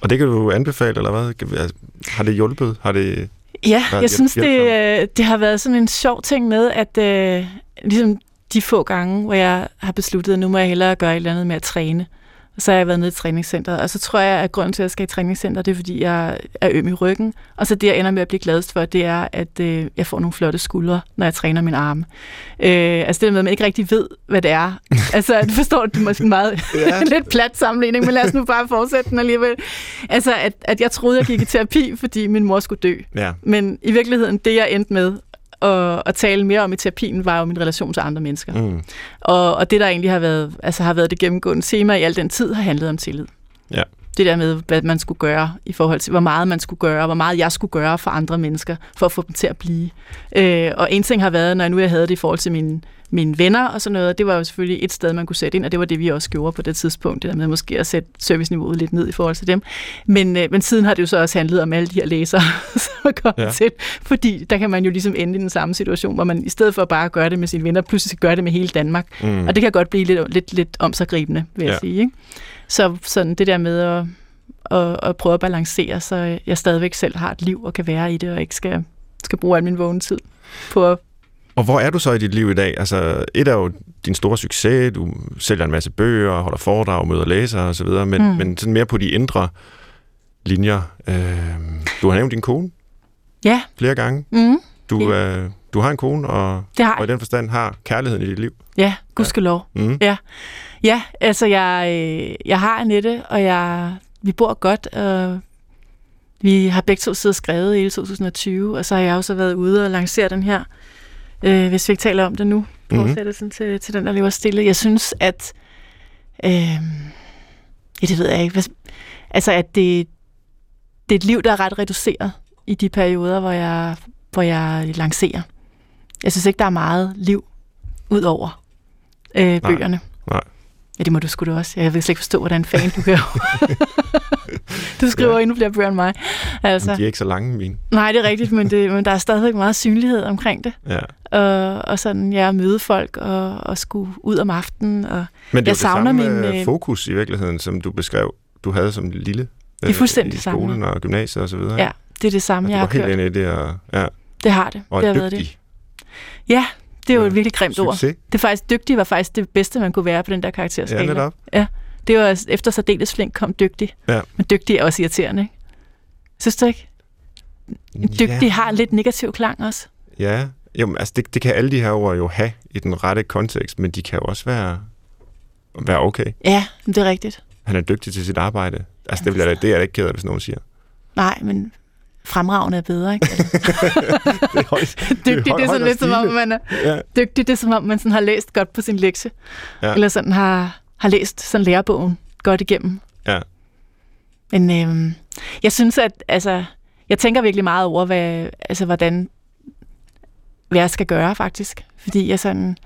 Og det kan du anbefale, eller hvad? Altså, har det hjulpet? Har det... Ja, jeg synes, det, øh, det har været sådan en sjov ting med, at øh, ligesom de få gange, hvor jeg har besluttet, at nu må jeg hellere gøre et eller andet med at træne, og så har jeg været nede i træningscenteret. Og så tror jeg, at grunden til, at jeg skal i træningscenter, det er, fordi jeg er øm i ryggen. Og så det, jeg ender med at blive gladest for, det er, at øh, jeg får nogle flotte skuldre, når jeg træner min arme. Øh, altså det med, at man ikke rigtig ved, hvad det er. altså, du forstår, det er måske meget ja. lidt plat sammenligning, men lad os nu bare fortsætte den alligevel. Altså, at, at jeg troede, jeg gik i terapi, fordi min mor skulle dø. Ja. Men i virkeligheden, det jeg endte med, at, at tale mere om i terapien, var jo min relation til andre mennesker. Mm. Og, og det, der egentlig har været, altså har været det gennemgående tema i al den tid, har handlet om tillid. Ja. Det der med, hvad man skulle gøre i forhold til, hvor meget man skulle gøre, hvor meget jeg skulle gøre for andre mennesker, for at få dem til at blive. Øh, og en ting har været, når jeg nu jeg havde det i forhold til mine, mine venner og sådan noget, det var jo selvfølgelig et sted, man kunne sætte ind, og det var det, vi også gjorde på det tidspunkt, det der med måske at sætte serviceniveauet lidt ned i forhold til dem. Men, øh, men siden har det jo så også handlet om alle de her læsere, som er kommet Ja. til, fordi der kan man jo ligesom ende i den samme situation, hvor man i stedet for bare at gøre det med sine venner, pludselig skal gøre det med hele Danmark. Mm. Og det kan godt blive lidt, lidt, lidt omsaggribende, vil jeg Ja. sige. Ikke? Så sådan det der med at, at, at prøve at balancere, så jeg stadigvæk selv har et liv og kan være i det, og ikke skal, skal bruge al min vågne tid på at... Og hvor er du så i dit liv i dag? Altså, et er jo din store succes, du sælger en masse bøger, holder foredrag, møder læsere osv., men, mm. Men sådan mere på de indre linjer. Øh, du har nævnt din kone Ja, flere gange. mm, Du, øh, du har en kone, og, har og i den forstand har kærligheden i dit liv. Ja, gudskelov. Mm. Ja, altså jeg, øh, jeg har Annette, og jeg, vi bor godt, og vi har begge to siddet og skrevet i hele 2020, og så har jeg også været ude og lancere den her, øh, hvis vi ikke taler om det nu, Mhm. fortsættelsen til, til den, der lever stille. Jeg synes, at, øh, ja, det ved jeg ikke, hvad, altså at det, det er et liv, der er ret reduceret i de perioder, hvor jeg, hvor jeg lancerer. Jeg synes ikke, der er meget liv ud over øh, bøgerne. nej. Ja, det må du sgu da også. Jeg vil slet ikke forstå, hvordan fan du kan. du skriver Ja. ja. endnu flere bøger end mig. Altså, De er ikke så lange, mine. nej, det er rigtigt, men, det, men der er stadigvæk meget synlighed omkring det. Ja. Og, og sådan, ja, møde folk og, og skulle ud om aftenen. Og, Men det er Jeg jo det savner samme min, øh, øh, fokus i virkeligheden, som du beskrev, du havde som lille. Det er fuldstændig I samme, skolen og gymnasiet og så videre. ja, det er det samme, jeg har var helt kørt. inde i det, og, ja, Det har det. og det har været dygtig. det. Ja, det er jo Ja. et virkelig grimt ord. Succes. Det er faktisk, dygtig var faktisk det bedste, man kunne være på den der karakterskala. Ja, netop. Det var efter særdeles flink kom dygtig. Ja. Men dygtig er også irriterende, ikke? Synes du ikke? Dygtig Ja. har en lidt negativ klang også. Ja, jo, altså det, det kan alle de her ord jo have i den rette kontekst, men de kan jo også være, være okay. Ja, men det er rigtigt. Han er dygtig til sit arbejde. Altså det, vil jeg, det er jeg da ikke ked af, hvis nogen siger. Nej, men fremragende er bedre, ikke? Altså, Det er højt, dygtig, det er sådan lidt som om, man er Ja, dygtig, det er som om, man sådan har læst godt på sin lektie. Ja. Eller sådan har, har læst sådan lærebogen godt igennem. Ja. Men øhm, jeg synes, at altså, jeg tænker virkelig meget over, hvad, altså, hvordan hvad jeg skal gøre, faktisk. Fordi jeg sådan,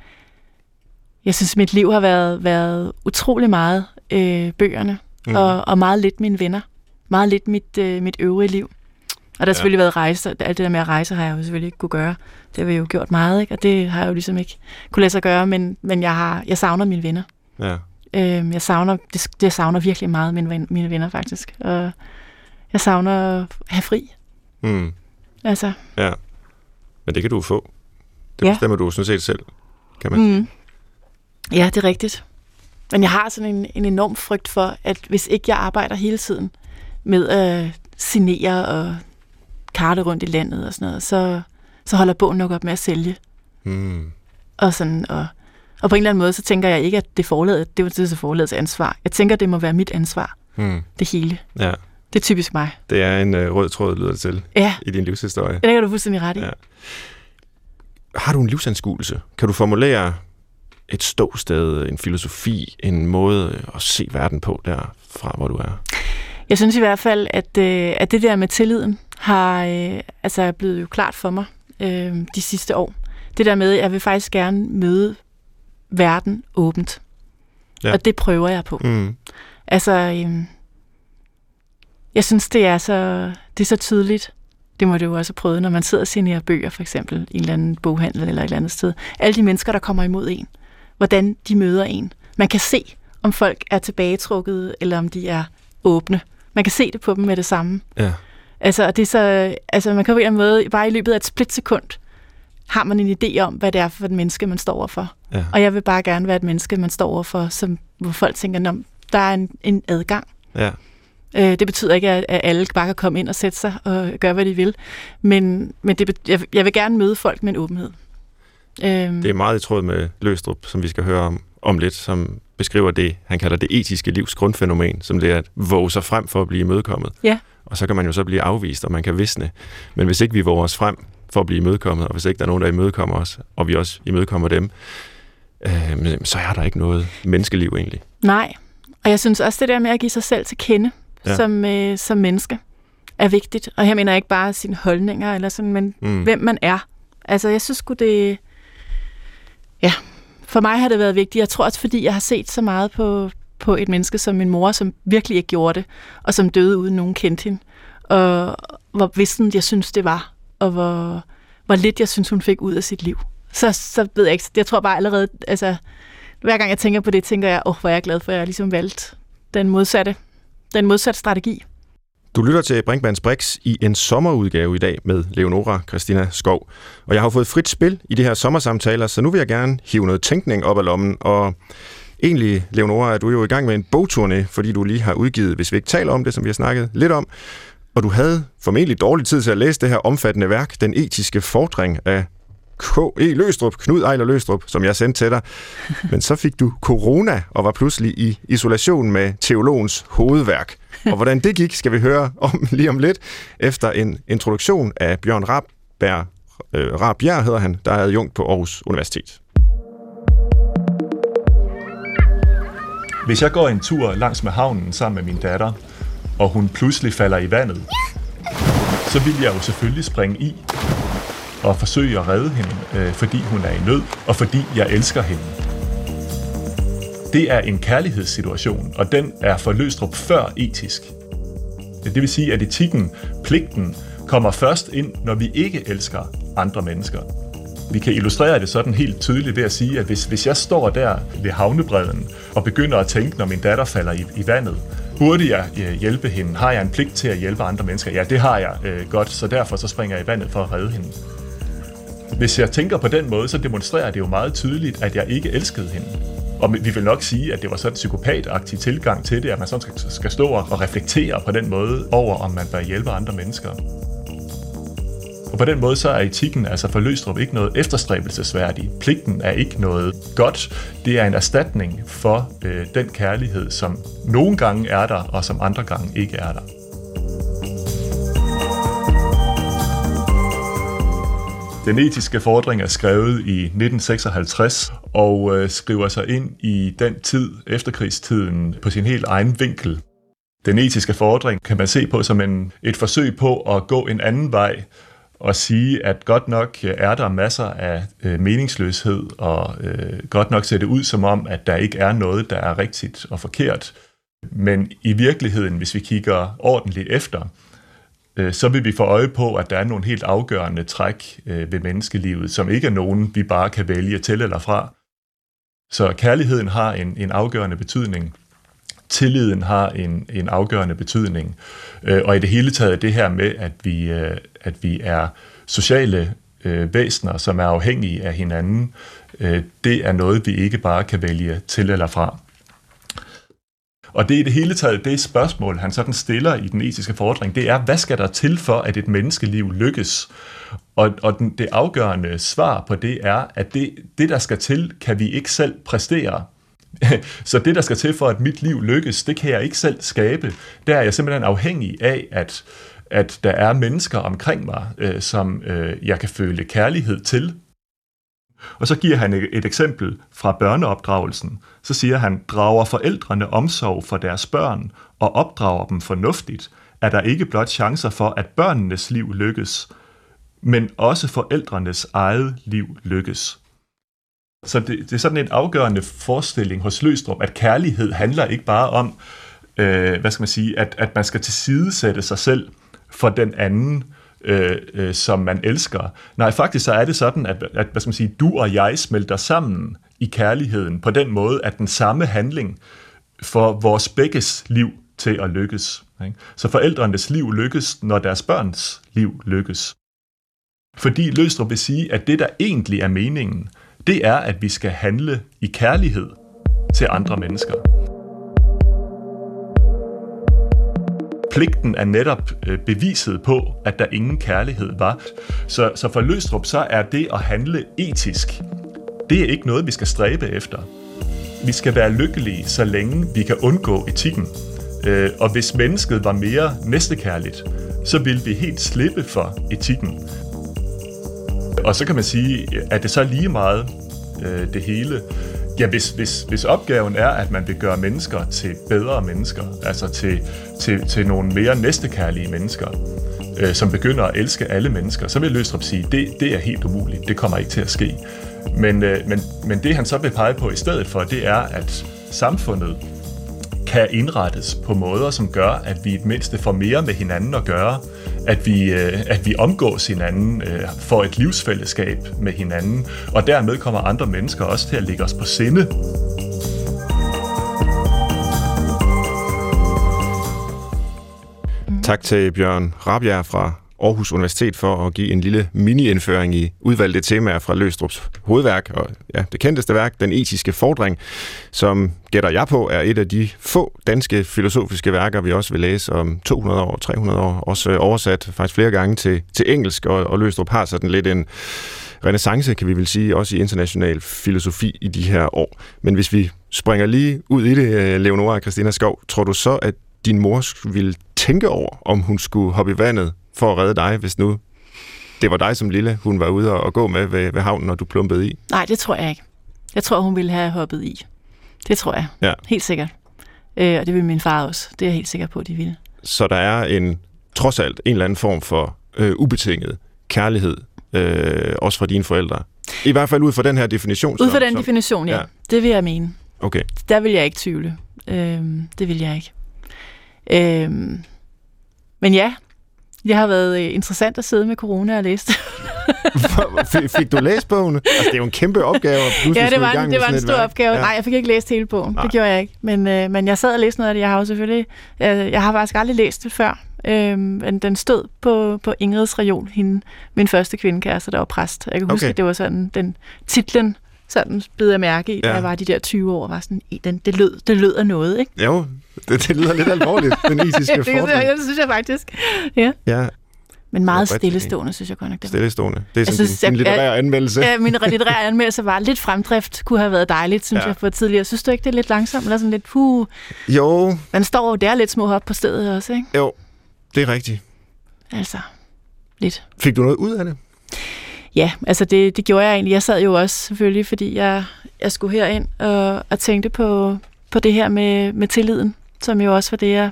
jeg synes, mit liv har været, været utrolig meget øh, bøgerne, mm. og, og meget lidt mine venner. Meget lidt mit, øh, mit øvrige liv. Og der har Ja. selvfølgelig været rejser. Alt det der med at rejse har jeg jo selvfølgelig ikke kunne gøre. Det har vi jo gjort meget, ikke? og det har jeg jo ligesom ikke kunne lade sig gøre, men, men jeg, har, jeg savner mine venner. ja. Øhm, jeg savner, det, det savner virkelig meget mine, ven, mine venner, faktisk. Og jeg savner at have fri. Mm. Altså, ja. Men det kan du få. Det Ja. bestemmer du sådan set selv, kan man mm. Ja, det er rigtigt. Men jeg har sådan en, en enorm frygt for, at hvis ikke jeg arbejder hele tiden med at signere og karte rundt i landet og sådan noget, så, så holder bogen nok op med at sælge. Mm. Og, sådan, og, og på en eller anden måde, så tænker jeg ikke, at det er forladet, det er det forladets ansvar. Jeg tænker, det må være mit ansvar, Mm. det hele. Ja, Det er typisk mig. det er en øh, rød tråd, lyder det til, Ja, i din livshistorie. det har du fuldstændig ret i. Ja. Har du en livsanskuelse? Kan du formulere et ståsted, en filosofi, en måde at se verden på derfra, hvor du er? Jeg synes i hvert fald, at, øh, at det der med tilliden har øh, altså er blevet jo klart for mig øh, de sidste år. Det der med, at jeg vil faktisk gerne møde verden åbent. Ja. Og det prøver jeg på. Mm. Altså, øh, jeg synes, det er, så, det er så tydeligt. Det må du jo også have prøvet, når man sidder og signerer bøger, for eksempel i en eller anden boghandel eller et eller andet sted. Alle de mennesker, der kommer imod en. Hvordan de møder en. Man kan se, om folk er tilbagetrukket, eller om de er åbne. Man kan se det på dem med det samme. Ja. Altså, og det er så, altså man kan på en eller anden måde, bare i løbet af et splitsekund, har man en idé om, hvad det er for et menneske, man står overfor. Ja. Og jeg vil bare gerne være et menneske, man står overfor, som, hvor folk tænker, at der er en, en adgang. Ja. Øh, det betyder ikke, at, at alle bare kan komme ind og sætte sig og gøre, hvad de vil. Men, men det, jeg, jeg vil gerne møde folk med en åbenhed. Øhm. Det er meget i tråd med Løstrup, som vi skal høre om, om lidt, som beskriver det, han kalder det etiske livs grundfænomen, som det er at våge sig frem for at blive imødekommet. Ja. Og så kan man jo så blive afvist, og man kan visne. Men hvis ikke vi våger os frem for at blive imødekommet, og hvis ikke der er nogen, der imødekommer os, og vi også imødekommer dem, øh, så er der ikke noget menneskeliv egentlig. Nej, og jeg synes også det der med at give sig selv til kende ja. som, øh, som menneske er vigtigt. Og her mener jeg ikke bare sine holdninger, eller sådan, men mm. hvem man er. Altså jeg synes det... Ja, for mig har det været vigtigt. Jeg tror også, fordi jeg har set så meget på, på et menneske som min mor, som virkelig ikke gjorde det, og som døde uden nogen kendte hende. Og hvor vissen jeg synes, det var, og hvor, hvor lidt jeg synes, hun fik ud af sit liv. Så, så ved jeg ikke. Jeg tror bare allerede, altså, hver gang jeg tænker på det, tænker jeg, åh, oh, hvor er jeg glad for, at jeg ligesom valgt den modsatte, den modsatte strategi. Du lytter til Brinkmanns Brix i en sommerudgave i dag med Leonora Christina Skov. Og jeg har fået frit spil i de her sommersamtaler, så nu vil jeg gerne hive noget tænkning op af lommen. Og egentlig, Leonora, er du jo i gang med en bogturné, fordi du lige har udgivet, hvis vi ikke taler om det, som vi har snakket lidt om, og du havde formentlig dårlig tid til at læse det her omfattende værk, Den etiske fordring af K.E. Løstrup, Knud Ejler Løstrup, som jeg sendte til dig. Men så fik du corona og var pludselig i isolation med teologens hovedværk. Og hvordan det gik, skal vi høre om lige om lidt, efter en introduktion af Bjørn Rabberg, øh, Rabjerg hedder han, der er adjunkt på Aarhus Universitet. Hvis jeg går en tur langs med havnen sammen med min datter, og hun pludselig falder i vandet, så vil jeg jo selvfølgelig springe i og forsøge at redde hende, øh, fordi hun er i nød, og fordi jeg elsker hende. Det er en kærlighedssituation, og den er for Løstrup før etisk. Det vil sige, at etikken, pligten, kommer først ind, når vi ikke elsker andre mennesker. Vi kan illustrere det sådan helt tydeligt ved at sige, at hvis, hvis jeg står der ved havnebredden og begynder at tænke, når min datter falder i, i vandet, burde jeg øh, hjælpe hende? Har jeg en pligt til at hjælpe andre mennesker? Ja, det har jeg øh, godt, så derfor så springer jeg i vandet for at redde hende. Hvis jeg tænker på den måde, så demonstrerer det jo meget tydeligt, at jeg ikke elskede hende. Og vi vil nok sige, at det var sådan en psykopatagtig tilgang til det, at man sådan skal, skal stå og reflektere på den måde over, om man bør hjælpe andre mennesker. Og på den måde så er etikken altså for Løstrup ikke noget efterstræbelsesværdigt. Pligten er ikke noget godt. Det er en erstatning for øh, den kærlighed, som nogle gange er der, og som andre gange ikke er der. Den etiske fordring er skrevet i 1956 og øh, skriver sig ind i den tid, efterkrigstiden, på sin helt egen vinkel. Den etiske fordring kan man se på som en, et forsøg på at gå en anden vej og sige, at godt nok øh, er der masser af øh, meningsløshed, og øh, godt nok ser det ud som om, at der ikke er noget, der er rigtigt og forkert. Men i virkeligheden, hvis vi kigger ordentligt efter, øh, så vil vi få øje på, at der er nogle helt afgørende træk øh, ved menneskelivet, som ikke er nogen, vi bare kan vælge til eller fra. Så kærligheden har en, en afgørende betydning. Tilliden har en, en afgørende betydning. Øh, og i det hele taget det her med, at vi, øh, at vi er sociale øh, væsener, som er afhængige af hinanden, øh, det er noget, vi ikke bare kan vælge til eller fra. Og det er i det hele taget det spørgsmål, han sådan stiller i den etiske fordring, det er, hvad skal der til for, at et menneskeliv lykkes? Og, og den, det afgørende svar på det er, at det, det, der skal til, kan vi ikke selv præstere. Så det, der skal til for, at mit liv lykkes, det kan jeg ikke selv skabe. Der er jeg simpelthen afhængig af, at, at der er mennesker omkring mig, øh, som øh, jeg kan føle kærlighed til, og så giver han et, et eksempel fra børneopdragelsen. Så siger han, drager forældrene omsorg for deres børn og opdrager dem fornuftigt, er der ikke blot chancer for, at børnenes liv lykkes, men også forældrenes eget liv lykkes. Så det, det er sådan en afgørende forestilling hos Løstrup, at kærlighed handler ikke bare om, øh, hvad skal man sige, at, at man skal tilsidesætte sig selv for den anden, øh, øh, som man elsker. Nej, faktisk så er det sådan, at, at hvad skal man sige, du og jeg smelter sammen i kærligheden på den måde, at den samme handling får vores begges liv til at lykkes. Ikke? Så forældrenes liv lykkes, når deres børns liv lykkes. Fordi Løstrup vil sige, at det, der egentlig er meningen, det er, at vi skal handle i kærlighed til andre mennesker. Pligten er netop øh, beviset på, at der ingen kærlighed var. Så, så for Løstrup, så er det at handle etisk, det er ikke noget, vi skal stræbe efter. Vi skal være lykkelige, så længe vi kan undgå etikken. Øh, og hvis mennesket var mere næstekærligt, så ville vi helt slippe for etikken. Og så kan man sige, at det så lige meget øh, det hele. Ja, hvis, hvis, hvis opgaven er, at man vil gøre mennesker til bedre mennesker, altså til, til, til nogle mere næstekærlige mennesker, øh, som begynder at elske alle mennesker, så vil Løstrup sige, det, det er helt umuligt, det kommer ikke til at ske. Men, øh, men, men det han så vil pege på i stedet for, det er, at samfundet kan indrettes på måder, som gør, at vi i det mindste får mere med hinanden at gøre, at vi, øh, at vi omgås hinanden, øh, får et livsfællesskab med hinanden, og dermed kommer andre mennesker også til at ligge os på sinde. Tak til Bjørn Rabjerg fra Aarhus Universitet for at give en lille mini-indføring i udvalgte temaer fra Løstrups hovedværk, og ja, det kendteste værk, Den etiske fordring, som gætter jeg på er et af de få danske filosofiske værker, vi også vil læse om 200 år, 300 år, også oversat faktisk flere gange til, til engelsk, og, og Løstrup har sådan lidt en renaissance, kan vi vel sige, også i international filosofi i de her år. Men hvis vi springer lige ud i det, øh, Leonora og Christina Skov, tror du så, at din mor ville tænke over, om hun skulle hoppe i vandet for at redde dig, hvis nu det var dig som lille, hun var ude og gå med ved, ved havnen, når du plumpede i? Nej, det tror jeg ikke. Jeg tror, hun ville have hoppet i. Det tror jeg. Ja. Helt sikkert. Øh, og det vil min far også. Det er jeg helt sikker på, at de ville. Så der er en, trods alt, en eller anden form for øh, ubetinget kærlighed, øh, også fra dine forældre. I hvert fald ud fra den her definition. Ud fra den som- definition, ja. ja. ja. Det vil jeg mene. Okay. Der vil jeg ikke tvivle. Øh, det vil jeg ikke. Øh, men ja, det har været øh, interessant at sidde med corona og læse Fik du læst bogen? Altså, det er jo en kæmpe opgave. At pludselig ja, det var, i gang en, det var en stor opgave. Ja. Nej, jeg fik ikke læst hele bogen. Nej. Det gjorde jeg ikke. Men, øh, men jeg sad og læste noget af det. Jeg har jo selvfølgelig... Jeg, jeg har faktisk aldrig læst det før. Øh, men den stod på, på Ingrids reol, hende, min første kvindekæreste, der var præst. Jeg kan huske, Okay. at det var sådan den titlen, sådan bed jeg mærke i, da Ja. jeg var de der 20 år, var sådan, "I, den, det, lød, det lød af noget, ikke? Jo, det, det lyder lidt alvorligt, den etiske det, det, fordring. det synes jeg faktisk. Ja. Ja, Men meget stillestående, synes jeg godt nok. Det var. stillestående. Det er Jeg sådan synes, din, din jeg- litterære anmeldelse. Ja, min litterære anmeldelse var lidt fremdrift, kunne have været dejligt, synes Ja. jeg, for tidligere. Synes du ikke, det er lidt langsomt, eller sådan lidt, puh, Jo, man står jo der lidt små hop på stedet også, ikke? jo, det er rigtigt. Altså, lidt. Fik du noget ud af det? Ja, altså det, det gjorde jeg egentlig. Jeg sad jo også selvfølgelig, fordi jeg, jeg skulle herind og, og tænkte på, på det her med, med tilliden, som jo også var det, jeg,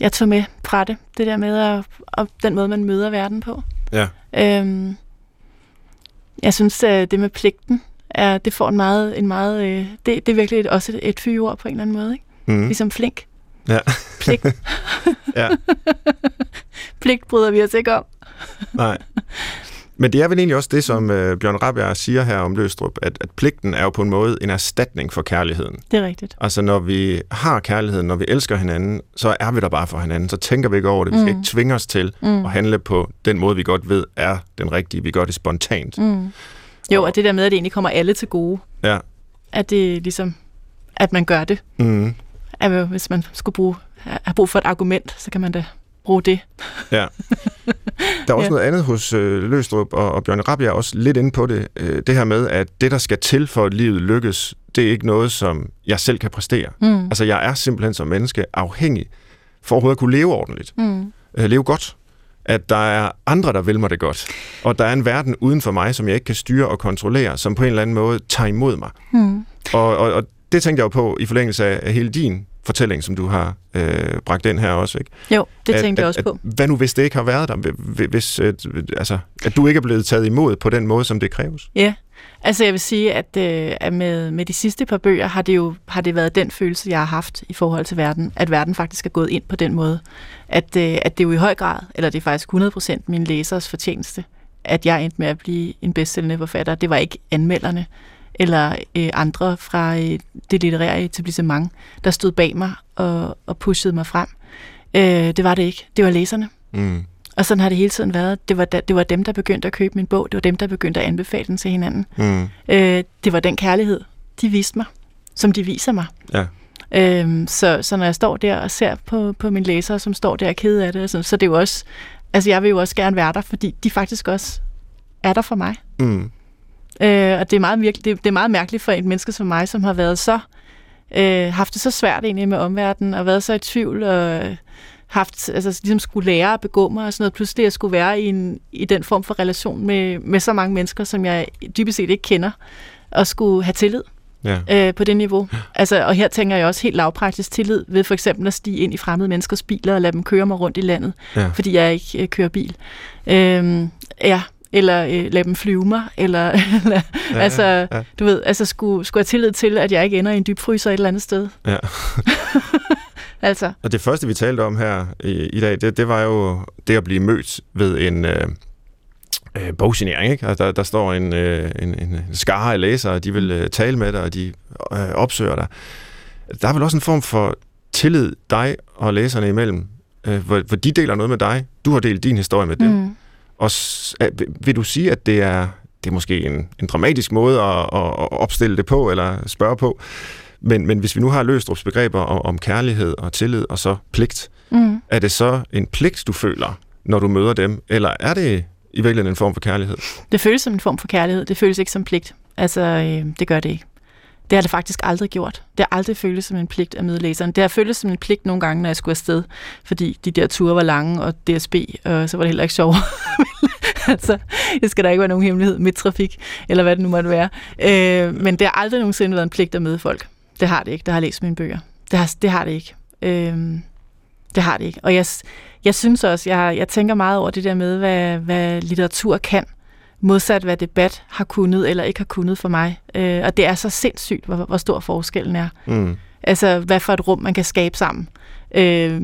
jeg tog med fra det. Det der med at, og den måde, man møder verden på. Ja. Øhm, jeg synes, at det med pligten, er, det får en meget, en meget øh, det, det er virkelig et, også et, et fyreord på en eller anden måde. Ikke? Mm. Ligesom flink. Ja. Pligt. Ja. Pligt bryder vi os ikke om. Nej. Men det er vel egentlig også det, som øh, Bjørn Rabjerg siger her om Løstrup, at, at pligten er jo på en måde en erstatning for kærligheden. Det er rigtigt. Altså når vi har kærligheden, når vi elsker hinanden, så er vi der bare for hinanden. Så tænker vi ikke over det. Vi skal Mm. ikke tvinge os til Mm. at handle på den måde, vi godt ved er den rigtige. Vi gør det spontant. Mm. Jo, og det der med, at det egentlig kommer alle til gode. Ja. At det ligesom, at man gør det. Mm. At hvis man skulle bruge, have brug for et argument, så kan man da bruge det. Ja. Der er også ja. Noget andet hos øh, Løstrup og, og Bjørn er også lidt inde på det. Øh, det her med, at det, der skal til for, at livet lykkes, det er ikke noget, som jeg selv kan præstere. Mm. Altså, jeg er simpelthen som menneske afhængig for overhovedet at kunne leve ordentligt. Mm. Øh, leve godt. At der er andre, der vil mig det godt. Og der er en verden uden for mig, som jeg ikke kan styre og kontrollere, som på en eller anden måde tager imod mig. Mm. Og, og, og det tænkte jeg jo på i forlængelse af hele din fortælling, som du har øh, bragt ind her også. Ikke? Jo, det at, tænkte jeg at, også at, på. Hvad nu, hvis det ikke har været der? Hvis- at, altså, at du ikke er blevet taget imod på den måde, som det kræves? Ja, altså jeg vil sige, at, øh, at med, med de sidste par bøger har det jo har det været den følelse, jeg har haft i forhold til verden, at verden faktisk er gået ind på den måde. At, øh, at det jo i høj grad, eller det er faktisk 100% min læsers fortjeneste, at jeg endte med at blive en bedstsellende forfatter. Det var ikke anmelderne eller øh, andre fra øh, det litterære etablissement, der stod bag mig og, og pushede mig frem. Øh, det var det ikke. Det var læserne. Mm. Og sådan har det hele tiden været. Det var, da, det var dem, der begyndte at købe min bog. Det var dem, der begyndte at anbefale den til hinanden. Mm. Øh, det var den kærlighed, de viste mig, som de viser mig. Ja. Øhm, så, så når jeg står der og ser på, på mine læsere, som står der og kede af det, så, så det er jo også, altså jeg vil jo også gerne være der, fordi de faktisk også er der for mig. Mm. Øh, og det er, meget virkelig, det, det er meget mærkeligt for et menneske som mig, som har været så, øh, haft det så svært egentlig med omverdenen, og været så i tvivl, og haft, altså ligesom skulle lære at begå mig og sådan noget, pludselig at skulle være i, en, i den form for relation med, med så mange mennesker, som jeg dybest set ikke kender, og skulle have tillid Ja. øh, på det niveau. Altså, og her tænker jeg også helt lavpraktisk tillid ved for eksempel at stige ind i fremmede menneskers biler og lade dem køre mig rundt i landet, Ja. fordi jeg ikke øh, kører bil. Øhm, ja, eller øh, lade dem flyve mig, eller, eller Ja, altså, ja. du ved, altså skulle, skulle have tillid til, at jeg ikke ender i en dybfryser et eller andet sted. Ja. Altså, Og det første, vi talte om her i, i dag, det, det var jo det at blive mødt ved en øh, øh, bogsignering. Ikke? Altså, der, der står en, øh, en, en skare af læsere, og de vil øh, tale med dig, og de øh, opsøger dig. Der er vel også en form for tillid dig og læserne imellem, øh, hvor, hvor de deler noget med dig. Du har delt din historie med dem. mm. Og er- vil- du sige, at det er, det er måske en, en dramatisk måde at, at, at opstille det på, eller spørge på, men, men hvis vi nu har Løstrups begreber om, om kærlighed og tillid og så pligt, Mm. er det så en pligt, du føler, når du møder dem, eller er det i virkeligheden en form for kærlighed? Det føles som en form for kærlighed. Det føles ikke som pligt. Altså, øh, det gør det ikke. Det har det faktisk aldrig gjort. Det har aldrig føltes som en pligt at møde læseren. Det har føltes som en pligt nogle gange, når jeg skulle afsted, fordi de der ture var lange, og DSB, og øh, så var det heller ikke sjovt. altså, det skal der ikke være nogen hemmelighed med trafik, eller hvad det nu måtte være. Øh, men det har aldrig nogensinde været en pligt at møde folk. Det har det ikke, der har læst mine bøger. Det har det, har det ikke. Øh, det har det ikke. Og jeg, jeg synes også, jeg, jeg tænker meget over det der med, hvad, hvad litteratur kan, modsat hvad debat har kunnet eller ikke har kunnet for mig. Øh, og det er så sindssygt, hvor, hvor stor forskellen er. Mm. Altså, hvad for et rum man kan skabe sammen. Øh,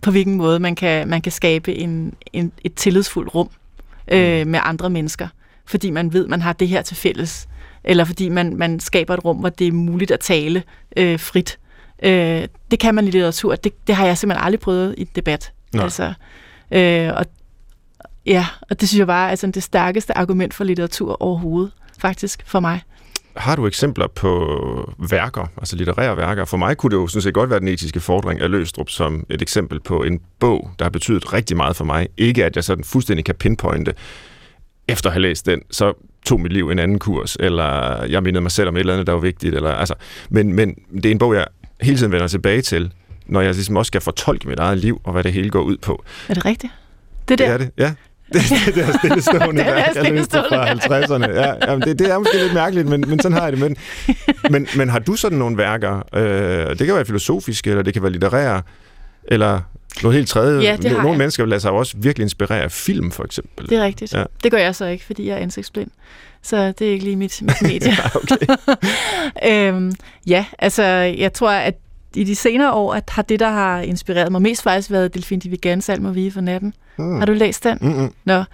på hvilken måde man kan, man kan skabe en, en, et tillidsfuldt rum øh, med andre mennesker. Fordi man ved, man har det her til fælles. Eller fordi man, man skaber et rum, hvor det er muligt at tale øh, frit. Øh, det kan man i litteratur. Det, det har jeg simpelthen aldrig prøvet i debat. Nej. Altså, øh, og, ja, og det synes jeg bare er altså, det stærkeste argument for litteratur overhovedet, faktisk, for mig. Har du eksempler på værker, altså litterære værker? For mig kunne det jo sådan set godt være den etiske fordring af Løstrup som et eksempel på en bog, der har betydet rigtig meget for mig. Ikke at jeg sådan fuldstændig kan pinpointe, efter at have læst den, så tog mit liv en anden kurs, eller jeg mindede mig selv om et eller andet, der var vigtigt. Eller, altså, men, men det er en bog, jeg hele tiden vender tilbage til, når jeg ligesom også skal fortolke mit eget liv, og hvad det hele går ud på. Er det rigtigt? Det Det der? er det, ja. Det, det, er stillestående værk, jeg læste fra stillestående 50'erne. Ja, jamen det, det er måske lidt mærkeligt, men, men sådan har jeg det. Men, men, men har du sådan nogle værker? Øh, det kan være filosofiske, eller det kan være litterære, eller noget helt tredje. Ja, det nogle jeg. mennesker lader sig også virkelig inspirere af film, for eksempel. Det er rigtigt. Ja. Ja. Det gør jeg så ikke, fordi jeg er ansigtsblind. Så det er ikke lige mit, mit medie. okay. øhm, ja, altså jeg tror, at i de senere år at har det, der har inspireret mig mest faktisk været Delphine Divigans Alm og Vige for natten. Mm. Har du læst den? Mm-mm. Nå.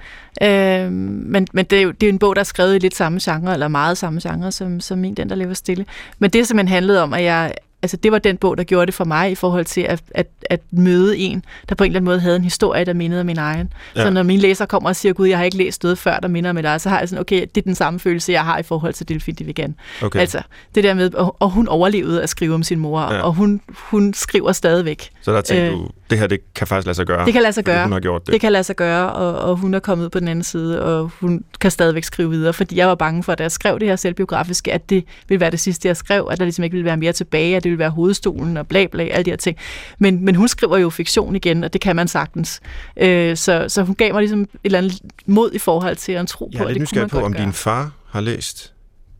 Øhm, men men det, er jo, det er en bog, der er skrevet i lidt samme genre, eller meget samme genre, som, som min, den der lever stille. Men det simpelthen handlede om, at jeg, altså det var den bog, der gjorde det for mig i forhold til at, at, at møde en, der på en eller anden måde havde en historie, der mindede om min egen. Ja. Så når mine læser kommer og siger, gud, jeg har ikke læst noget før, der minder om dig, så har jeg sådan, okay, det er den samme følelse, jeg har i forhold til Delphine Divigan. Okay. Altså, det der med, og, og hun overlevede at skrive om sin mor, ja. og hun, hun skriver stadigvæk. Så der tænkte øh, du, det her, det kan faktisk lade sig gøre. Det kan lade sig gøre. Hun har gjort det. Det kan lade sig gøre, og, og hun er kommet ud på den anden side, og hun kan stadigvæk skrive videre, fordi jeg var bange for, at da jeg skrev det her selvbiografiske, at det ville være det sidste, jeg skrev, at der ligesom ikke ville være mere tilbage, at det ville være hovedstolen og bla bla, alle de her ting. Men, men hun skriver jo fiktion igen, og det kan man sagtens. Øh, så, så hun gav mig ligesom et eller andet mod i forhold til at tro Jeg på, er at det kunne man på, godt om gøre. din far har læst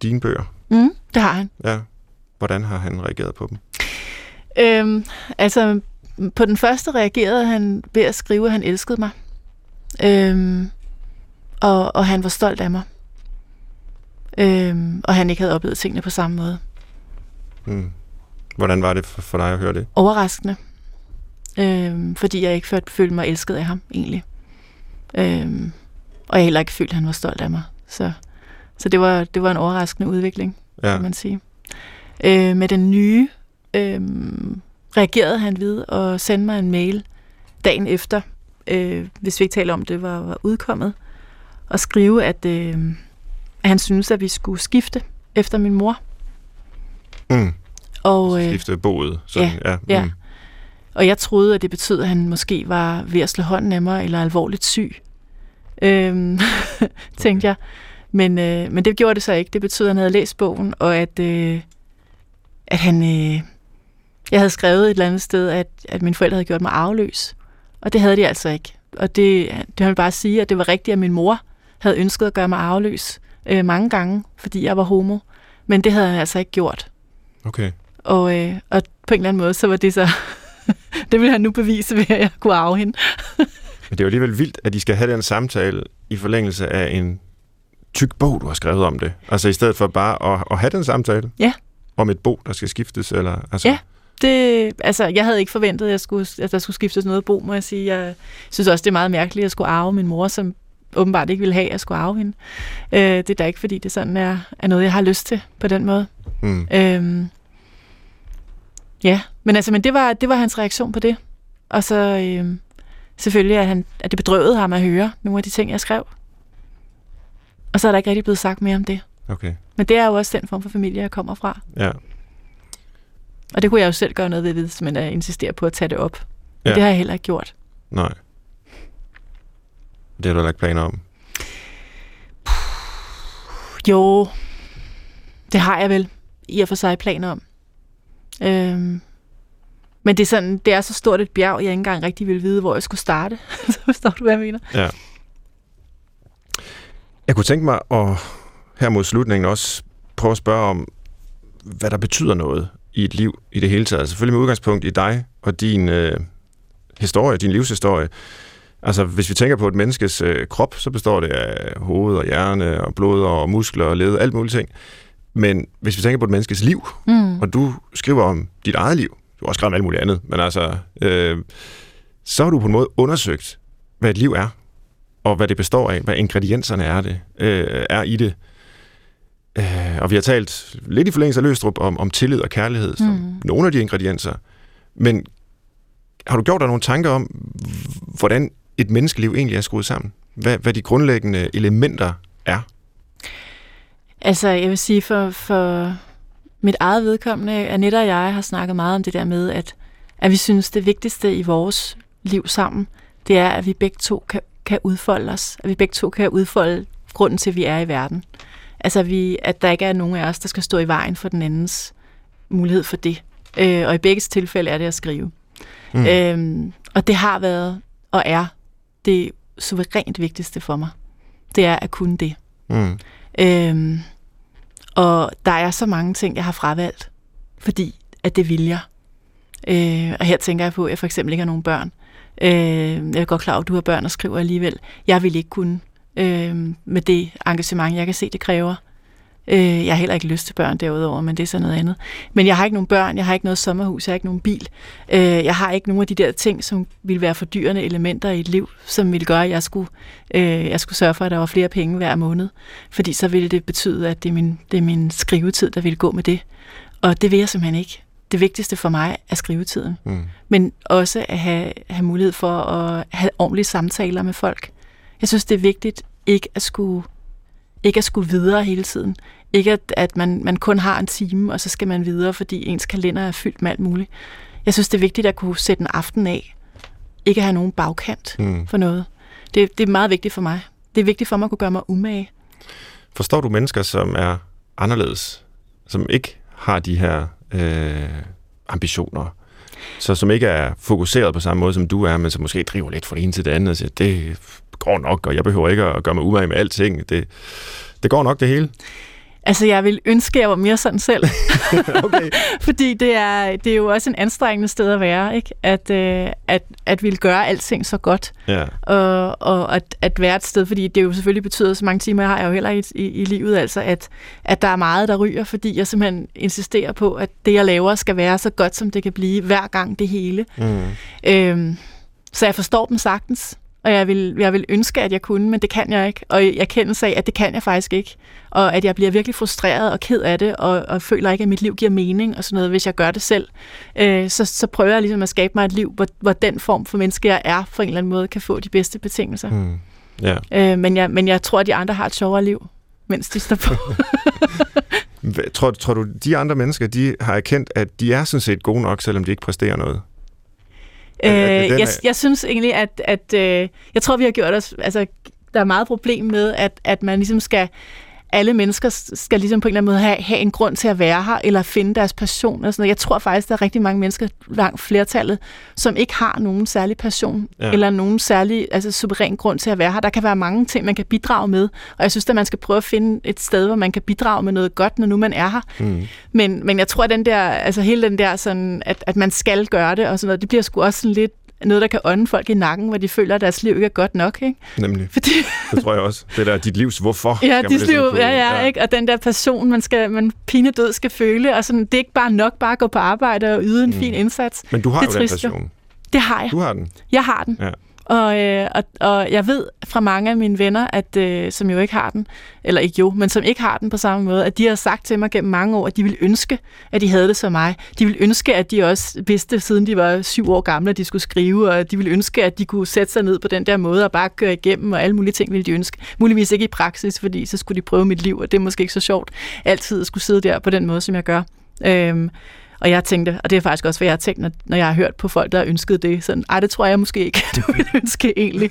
dine bøger. Mm, det har han. Ja. Hvordan har han reageret på dem? Øhm, altså, på den første reagerede han ved at skrive, at han elskede mig. Øhm, og, og han var stolt af mig. Øhm, og han ikke havde oplevet tingene på samme måde. Mm. Hvordan var det for, for dig at høre det? Overraskende. Øhm, fordi jeg ikke følte mig elsket af ham, egentlig. Øhm, og jeg heller ikke følte, at han var stolt af mig. Så, så det, var, det var en overraskende udvikling, ja. Kan man sige. Øh, med den nye øh, reagerede han ved at sende mig en mail dagen efter, øh, hvis vi ikke taler om det, var, var udkommet, og skrive, at, øh, at han synes, at vi skulle skifte efter min mor. Mm. Og, øh, Skifte boet. Sådan, ja, ja. ja. Mm. Og jeg troede, at det betød, at han måske var ved at slå hånden af mig, eller alvorligt syg. Øhm, tænkte jeg. Men, øh, men det gjorde det så ikke. Det betød, at han havde læst bogen, og at, øh, at han... Øh, jeg havde skrevet et eller andet sted, at, at mine forældre havde gjort mig arveløs. Og det havde de altså ikke. Og det, det vil bare sige, at det var rigtigt, at min mor havde ønsket at gøre mig arveløs øh, mange gange, fordi jeg var homo. Men det havde han altså ikke gjort. Okay. Og, øh, og på en eller anden måde, så var det så... det ville han nu bevise ved, at jeg kunne arve hende. Men det er jo alligevel vildt, at de skal have den samtale i forlængelse af en tyk bog, du har skrevet om det. Altså i stedet for bare at, at have den samtale Ja. om et bo, der skal skiftes. Eller, altså, Ja. Det, altså, jeg havde ikke forventet, at, jeg skulle, at der skulle skiftes noget bo, må jeg sige. Jeg synes også, det er meget mærkeligt, at jeg skulle arve min mor, som åbenbart ikke ville have, at jeg skulle arve hende. Øh, det er da ikke, fordi det sådan er, er noget, jeg har lyst til på den måde. Mm. Øhm, ja, men altså, men det var, det var hans reaktion på det. Og så øhm, selvfølgelig, at, han, at det bedrøvede ham at høre nogle af de ting, jeg skrev. Og så er der ikke rigtig blevet sagt mere om det. Okay. Men det er jo også den form for familie, jeg kommer fra. Ja. Og det kunne jeg jo selv gøre noget ved, hvis man insisterer på at tage det op. Ja. det har jeg heller ikke gjort. Nej. Det har du heller ikke planer om. Jo, det har jeg vel i og for sig planer om. Øhm, men det er, sådan, det er så stort et bjerg, jeg ikke engang rigtig ville vide, hvor jeg skulle starte. så forstår du, hvad jeg mener? Ja. Jeg kunne tænke mig at her mod slutningen også prøve at spørge om, hvad der betyder noget i et liv i det hele taget. Selvfølgelig med udgangspunkt i dig og din øh, historie, din livshistorie. Altså, hvis vi tænker på et menneskes øh, krop, så består det af hoved og hjerne og blod og muskler og led, alt muligt ting. Men hvis vi tænker på et menneskes liv, Mm. og du skriver om dit eget liv, du har også skrevet om alt muligt andet, men altså, øh, så har du på en måde undersøgt, hvad et liv er, og hvad det består af, hvad ingredienserne er, det, øh, er i det. Øh, og vi har talt lidt i forlængelse af Løstrup om, om tillid og kærlighed som Mm. nogle af de ingredienser. Men har du gjort dig nogle tanker om, hvordan et menneskeliv egentlig er skruet sammen? Hvad, hvad de grundlæggende elementer er? Altså, jeg vil sige, for, for mit eget vedkommende, Annette og jeg har snakket meget om det der med, at, at vi synes, det vigtigste i vores liv sammen, det er, at vi begge to kan, kan udfolde os. At vi begge to kan udfolde grunden til, at vi er i verden. Altså, vi, at der ikke er nogen af os, der skal stå i vejen for den andens mulighed for det. Øh, og i begge tilfælde er det at skrive. Mm. Øhm, og det har været og er det suverænt vigtigste for mig. Det er at kunne det. Mm. Øhm, og der er så mange ting, jeg har fravalgt, fordi at det vil jeg. Øh, og her tænker jeg på, at jeg for eksempel ikke har nogen børn. Øh, jeg er godt klar over, at du har børn og skriver alligevel. Jeg vil ikke kunne øh, med det engagement, jeg kan se, det kræver. Øh, jeg har heller ikke lyst til børn derudover, men det er så noget andet. Men jeg har ikke nogen børn, jeg har ikke noget sommerhus, jeg har ikke nogen bil. Øh, jeg har ikke nogen af de der ting, som ville være fordyrende elementer i et liv, som ville gøre, at jeg skulle, øh, jeg skulle sørge for, at der var flere penge hver måned. Fordi så ville det betyde, at det er min, det er min skrivetid, der ville gå med det. Og det vil jeg simpelthen ikke. Det vigtigste for mig er skrivetiden. Mm. Men også at have, have mulighed for at have ordentlige samtaler med folk. Jeg synes, det er vigtigt ikke at skulle, ikke at skulle videre hele tiden. Ikke at, at man, man kun har en time, og så skal man videre, fordi ens kalender er fyldt med alt muligt. Jeg synes, det er vigtigt at kunne sætte en aften af. Ikke at have nogen bagkant Mm. for noget. Det, det er meget vigtigt for mig. Det er vigtigt for mig at kunne gøre mig umage. Forstår du mennesker, som er anderledes, som ikke har de her øh, ambitioner, så som ikke er fokuseret på samme måde, som du er, men som måske driver lidt fra det ene til det andet og siger, det går nok, og jeg behøver ikke at gøre mig umage med alting. Det, det går nok det hele. Altså, jeg vil ønske, at jeg var mere sådan selv. okay. Fordi det er, det er jo også en anstrengende sted at være, ikke? At, øh, at, at ville gøre alting så godt. Ja. Og, og at, at være et sted, fordi det jo selvfølgelig betyder, så mange timer har jeg jo heller i, i, i livet, altså at, at der er meget, der ryger, fordi jeg simpelthen insisterer på, at det, jeg laver, skal være så godt, som det kan blive hver gang det hele. Mm. Øhm, så jeg forstår dem sagtens, og jeg vil, jeg vil ønske, at jeg kunne, men det kan jeg ikke. Og jeg kender sig af, at det kan jeg faktisk ikke. Og at jeg bliver virkelig frustreret og ked af det, og, og føler ikke, at mit liv giver mening og sådan noget, hvis jeg gør det selv. Øh, så, så prøver jeg ligesom at skabe mig et liv, hvor, hvor den form for menneske, jeg er, på en eller anden måde kan få de bedste betingelser. Hmm. Ja. Øh, men, jeg, men jeg tror, at de andre har et sjovere liv, mens de står på. Tror, tror du, de andre mennesker, de har erkendt, at de er sådan set gode nok, selvom de ikke præsterer noget? Øh, at den jeg, er- jeg synes egentlig, at, at øh, jeg tror, vi har gjort os, altså, der er meget problem med, at, at man ligesom skal, alle mennesker skal ligesom på en eller anden måde have, have en grund til at være her, eller finde deres passion. Og sådan noget. Jeg tror faktisk, der er rigtig mange mennesker, langt flertallet, som ikke har nogen særlig passion, Ja. eller nogen særlig altså, suveræn grund til at være her. Der kan være mange ting, man kan bidrage med, og jeg synes, at man skal prøve at finde et sted, hvor man kan bidrage med noget godt, når nu man er her. Hmm. Men, men jeg tror, at den der, altså hele den der sådan, at, at man skal gøre det og sådan noget, det bliver sgu også sådan lidt noget, der kan ånde folk i nakken, hvor de føler, at deres liv ikke er godt nok, ikke? Nemlig. Fordi, Det tror jeg også. Det der er dit livs hvorfor. ja, de ligesom liv, kunne- ja, ja, ikke? Og den der passion, man skal, man pinedød skal føle, og sådan, det er ikke bare nok bare at gå på arbejde og yde en Mm. fin indsats. Men du har Det jo er den passion. Det har jeg. Du har den. Jeg har den. Ja. Og, øh, og, og jeg ved fra mange af mine venner, at, øh, som jo ikke har den, eller ikke jo, men som ikke har den på samme måde, at de har sagt til mig gennem mange år, at de ville ønske, at de havde det som mig. De ville ønske, at de også vidste, siden de var syv år gamle, at de skulle skrive, og de ville ønske, at de kunne sætte sig ned på den der måde og bare køre igennem, og alle mulige ting ville de ønske. Muligvis ikke i praksis, fordi så skulle de prøve mit liv, og det er måske ikke så sjovt altid at skulle sidde der på den måde, som jeg gør. Øh, og jeg tænkte, og det er faktisk også, hvad jeg har tænkt, når, jeg har hørt på folk, der har ønsket det, sådan, ej, det tror jeg måske ikke, du vil ønske egentlig.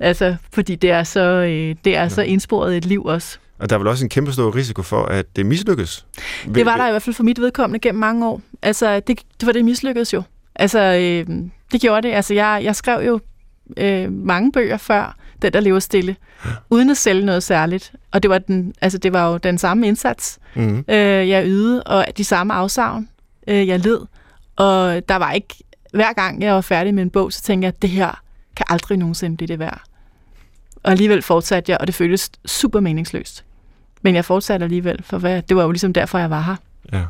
Altså, fordi det er så, øh, det er så indsporet et liv også. Og der er vel også en kæmpe stor risiko for, at det mislykkes. Det var der i hvert fald for mit vedkommende gennem mange år. Altså, det, det var det mislykkedes jo. Altså, øh, det gjorde det. Altså, jeg, jeg skrev jo øh, mange bøger før Den, der lever stille, uden at sælge noget særligt. Og det var, den, altså, det var jo den samme indsats, Mm-hmm. øh, jeg ydede, og de samme afsavn, øh, jeg led. Og der var ikke, hver gang jeg var færdig med en bog, så tænkte jeg, at det her kan aldrig nogensinde blive det værd. Og alligevel fortsatte jeg, og det føltes super meningsløst. Men jeg fortsatte alligevel, for hvad, det var jo ligesom derfor, jeg var her. Ja.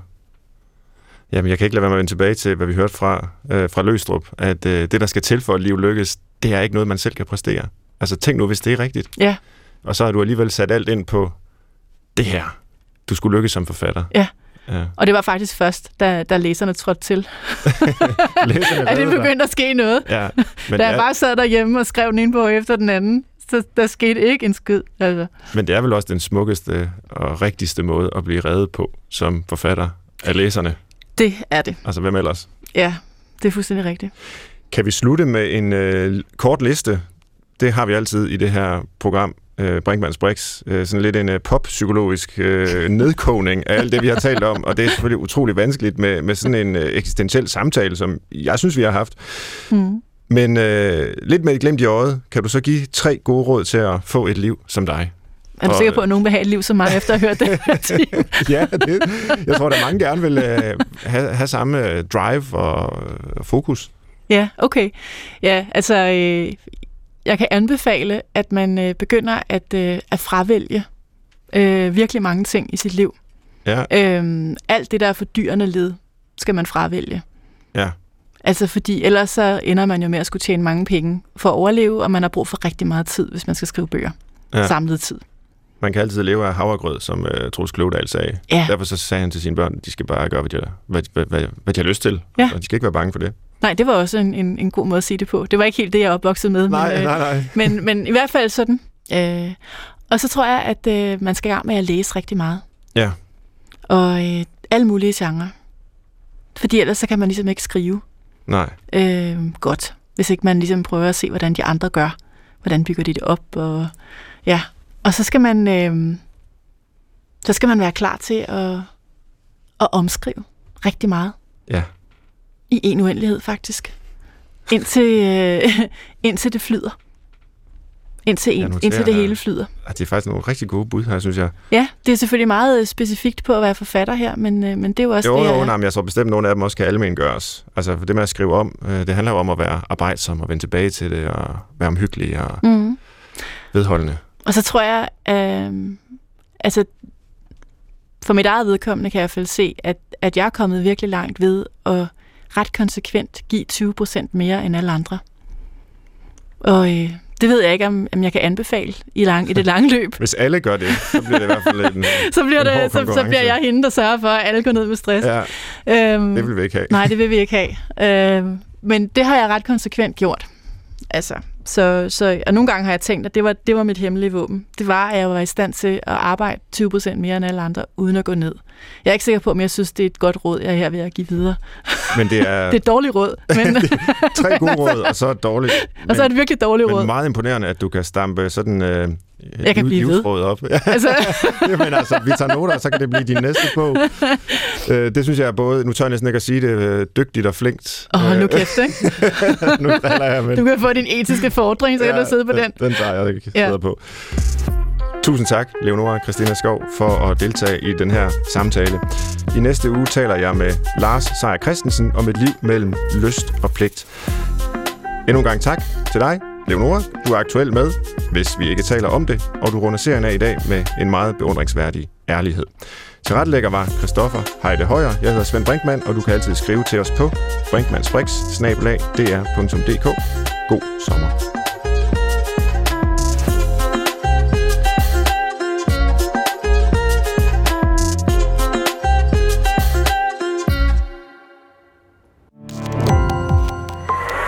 Jamen, jeg kan ikke lade være med at vende tilbage til, hvad vi hørte fra, øh, fra Løstrup, at øh, det, der skal til for, at liv lykkes, det er ikke noget, man selv kan præstere. Altså, tænk nu, hvis det er rigtigt. Ja. Og så har du alligevel sat alt ind på det her. Du skulle lykkes som forfatter. Ja. Ja. Og det var faktisk først, da, da læserne trådte til, Læserne at det begyndte at ske noget. Ja, Men da jeg er, bare sad derhjemme og skrev den ene bog efter den anden, så der skete ikke en skid. Altså. men det er vel også den smukkeste og rigtigste måde at blive reddet på som forfatter af læserne. Det er det. Altså, hvem ellers? Ja, det er fuldstændig rigtigt. Kan vi slutte med en øh, kort liste? Det har vi altid i det her program, øh, Brinkmanns Brix. Øh, sådan lidt en øh, poppsykologisk øh, nedkogning af alt det, vi har talt om. Og det er selvfølgelig utrolig vanskeligt med, med sådan en øh, eksistentiel samtale, som jeg synes, vi har haft. Mm. Men øh, lidt med et glimt i øjet, kan du så give tre gode råd til at få et liv som dig? Er du sikker på, at nogen vil have et liv som mig, efter at have hørt det her ja, det, jeg tror, der er mange gerne vil øh, have, have samme øh, drive og øh, fokus. Ja, okay. Ja, altså, øh, jeg kan anbefale, at man øh, begynder at, øh, at fravælge øh, virkelig mange ting i sit liv. Ja, Øh, alt det, der er fordyrende led, skal man fravælge. ja. Altså, fordi ellers så ender man jo med at skulle tjene mange penge for at overleve, og man har brug for rigtig meget tid, hvis man skal skrive bøger. Ja. Samlet tid. Man kan altid leve af havregrød, som uh, Troels Kløvedal sagde. Ja. Derfor så sagde han til sine børn, de skal bare gøre, hvad de, hvad, hvad, hvad, hvad de har lyst til. Ja. Og de skal ikke være bange for det. Nej, det var også en, en, en god måde at sige det på. Det var ikke helt det, jeg opvokset med. men, øh, nej. men, men i hvert fald sådan. Øh, og så tror jeg, at øh, man skal i gang med at læse rigtig meget. Ja. Og øh, alle mulige genrer. Fordi ellers så kan man ligesom ikke skrive Nej. øh, godt, hvis ikke man ligesom prøver at se, hvordan de andre gør. Hvordan bygger de det op? Og, ja. og så skal man øh, så skal man være klar til at, at omskrive rigtig meget. Ja. I en uendelighed, faktisk. Indtil, øh, indtil det flyder. Indtil, en, noterer indtil det hele flyder. Ah, Det er faktisk nogle rigtig gode bud her, synes jeg. Ja, det er selvfølgelig meget øh, specifikt på at være forfatter her, men, øh, men det er jo også Jo, det, jo, jeg, nej, men jeg tror bestemt, at nogle af dem også kan almen gøres. Altså, for det med at skrive om, øh, det handler jo om at være arbejdsom og vende tilbage til det, og være omhyggelig og mm. vedholdende. Og så tror jeg, øh, altså for mit eget vedkommende kan jeg i hvert fald se, at, at jeg er kommet virkelig langt ved at ret konsekvent give 20% mere end alle andre. Og øh, det ved jeg ikke, om, om jeg kan anbefale i, lang, i det lange løb. Hvis alle gør det, så bliver det i hvert fald en så, bliver en det, så, så bliver jeg hende, der sørger for, at alle går ned med stress. Ja, øhm, det vil vi ikke have. Nej, det vil vi ikke have. Øhm, men det har jeg ret konsekvent gjort. Altså, så, så, og nogle gange har jeg tænkt, at det var, det var mit hemmelige våben. Det var, at jeg var i stand til at arbejde 20% mere end alle andre, uden at gå ned. Jeg er ikke sikker på, om jeg synes, det er et godt råd, jeg er her ved at give videre. Men det er, Det er et dårligt råd, men, tre gode råd, og så et dårligt. og så er det virkelig dårligt men råd. meget imponerende, at du kan stampe sådan øh, Jeg kan liv- blive ved. livsråd op. Ja, Altså, Jamen altså, vi tager noter, og så kan det blive din næste bog. Øh, det synes jeg er både, nu tør jeg næsten ikke at sige det, øh, dygtigt og flinkt. åh, hold nu Øh, kæft, ikke? nu jeg, men... Du kan få din etiske fordring, så kan du sidde på den. Den tager jeg ikke Ja. ja. på. Tusind tak, Leonora Christina Skov, for at deltage i den her samtale. I næste uge taler jeg med Lars Seier Christensen om et liv mellem lyst og pligt. Endnu en gang tak til dig, Leonora. Du er aktuel med, hvis vi ikke taler om det, og du runder serien af i dag med en meget beundringsværdig ærlighed. Tilrettelægger var Christoffer Heide Højer. Jeg hedder Svend Brinkmann, og du kan altid skrive til os på brinkmannsbrix.dr.dk. God sommer.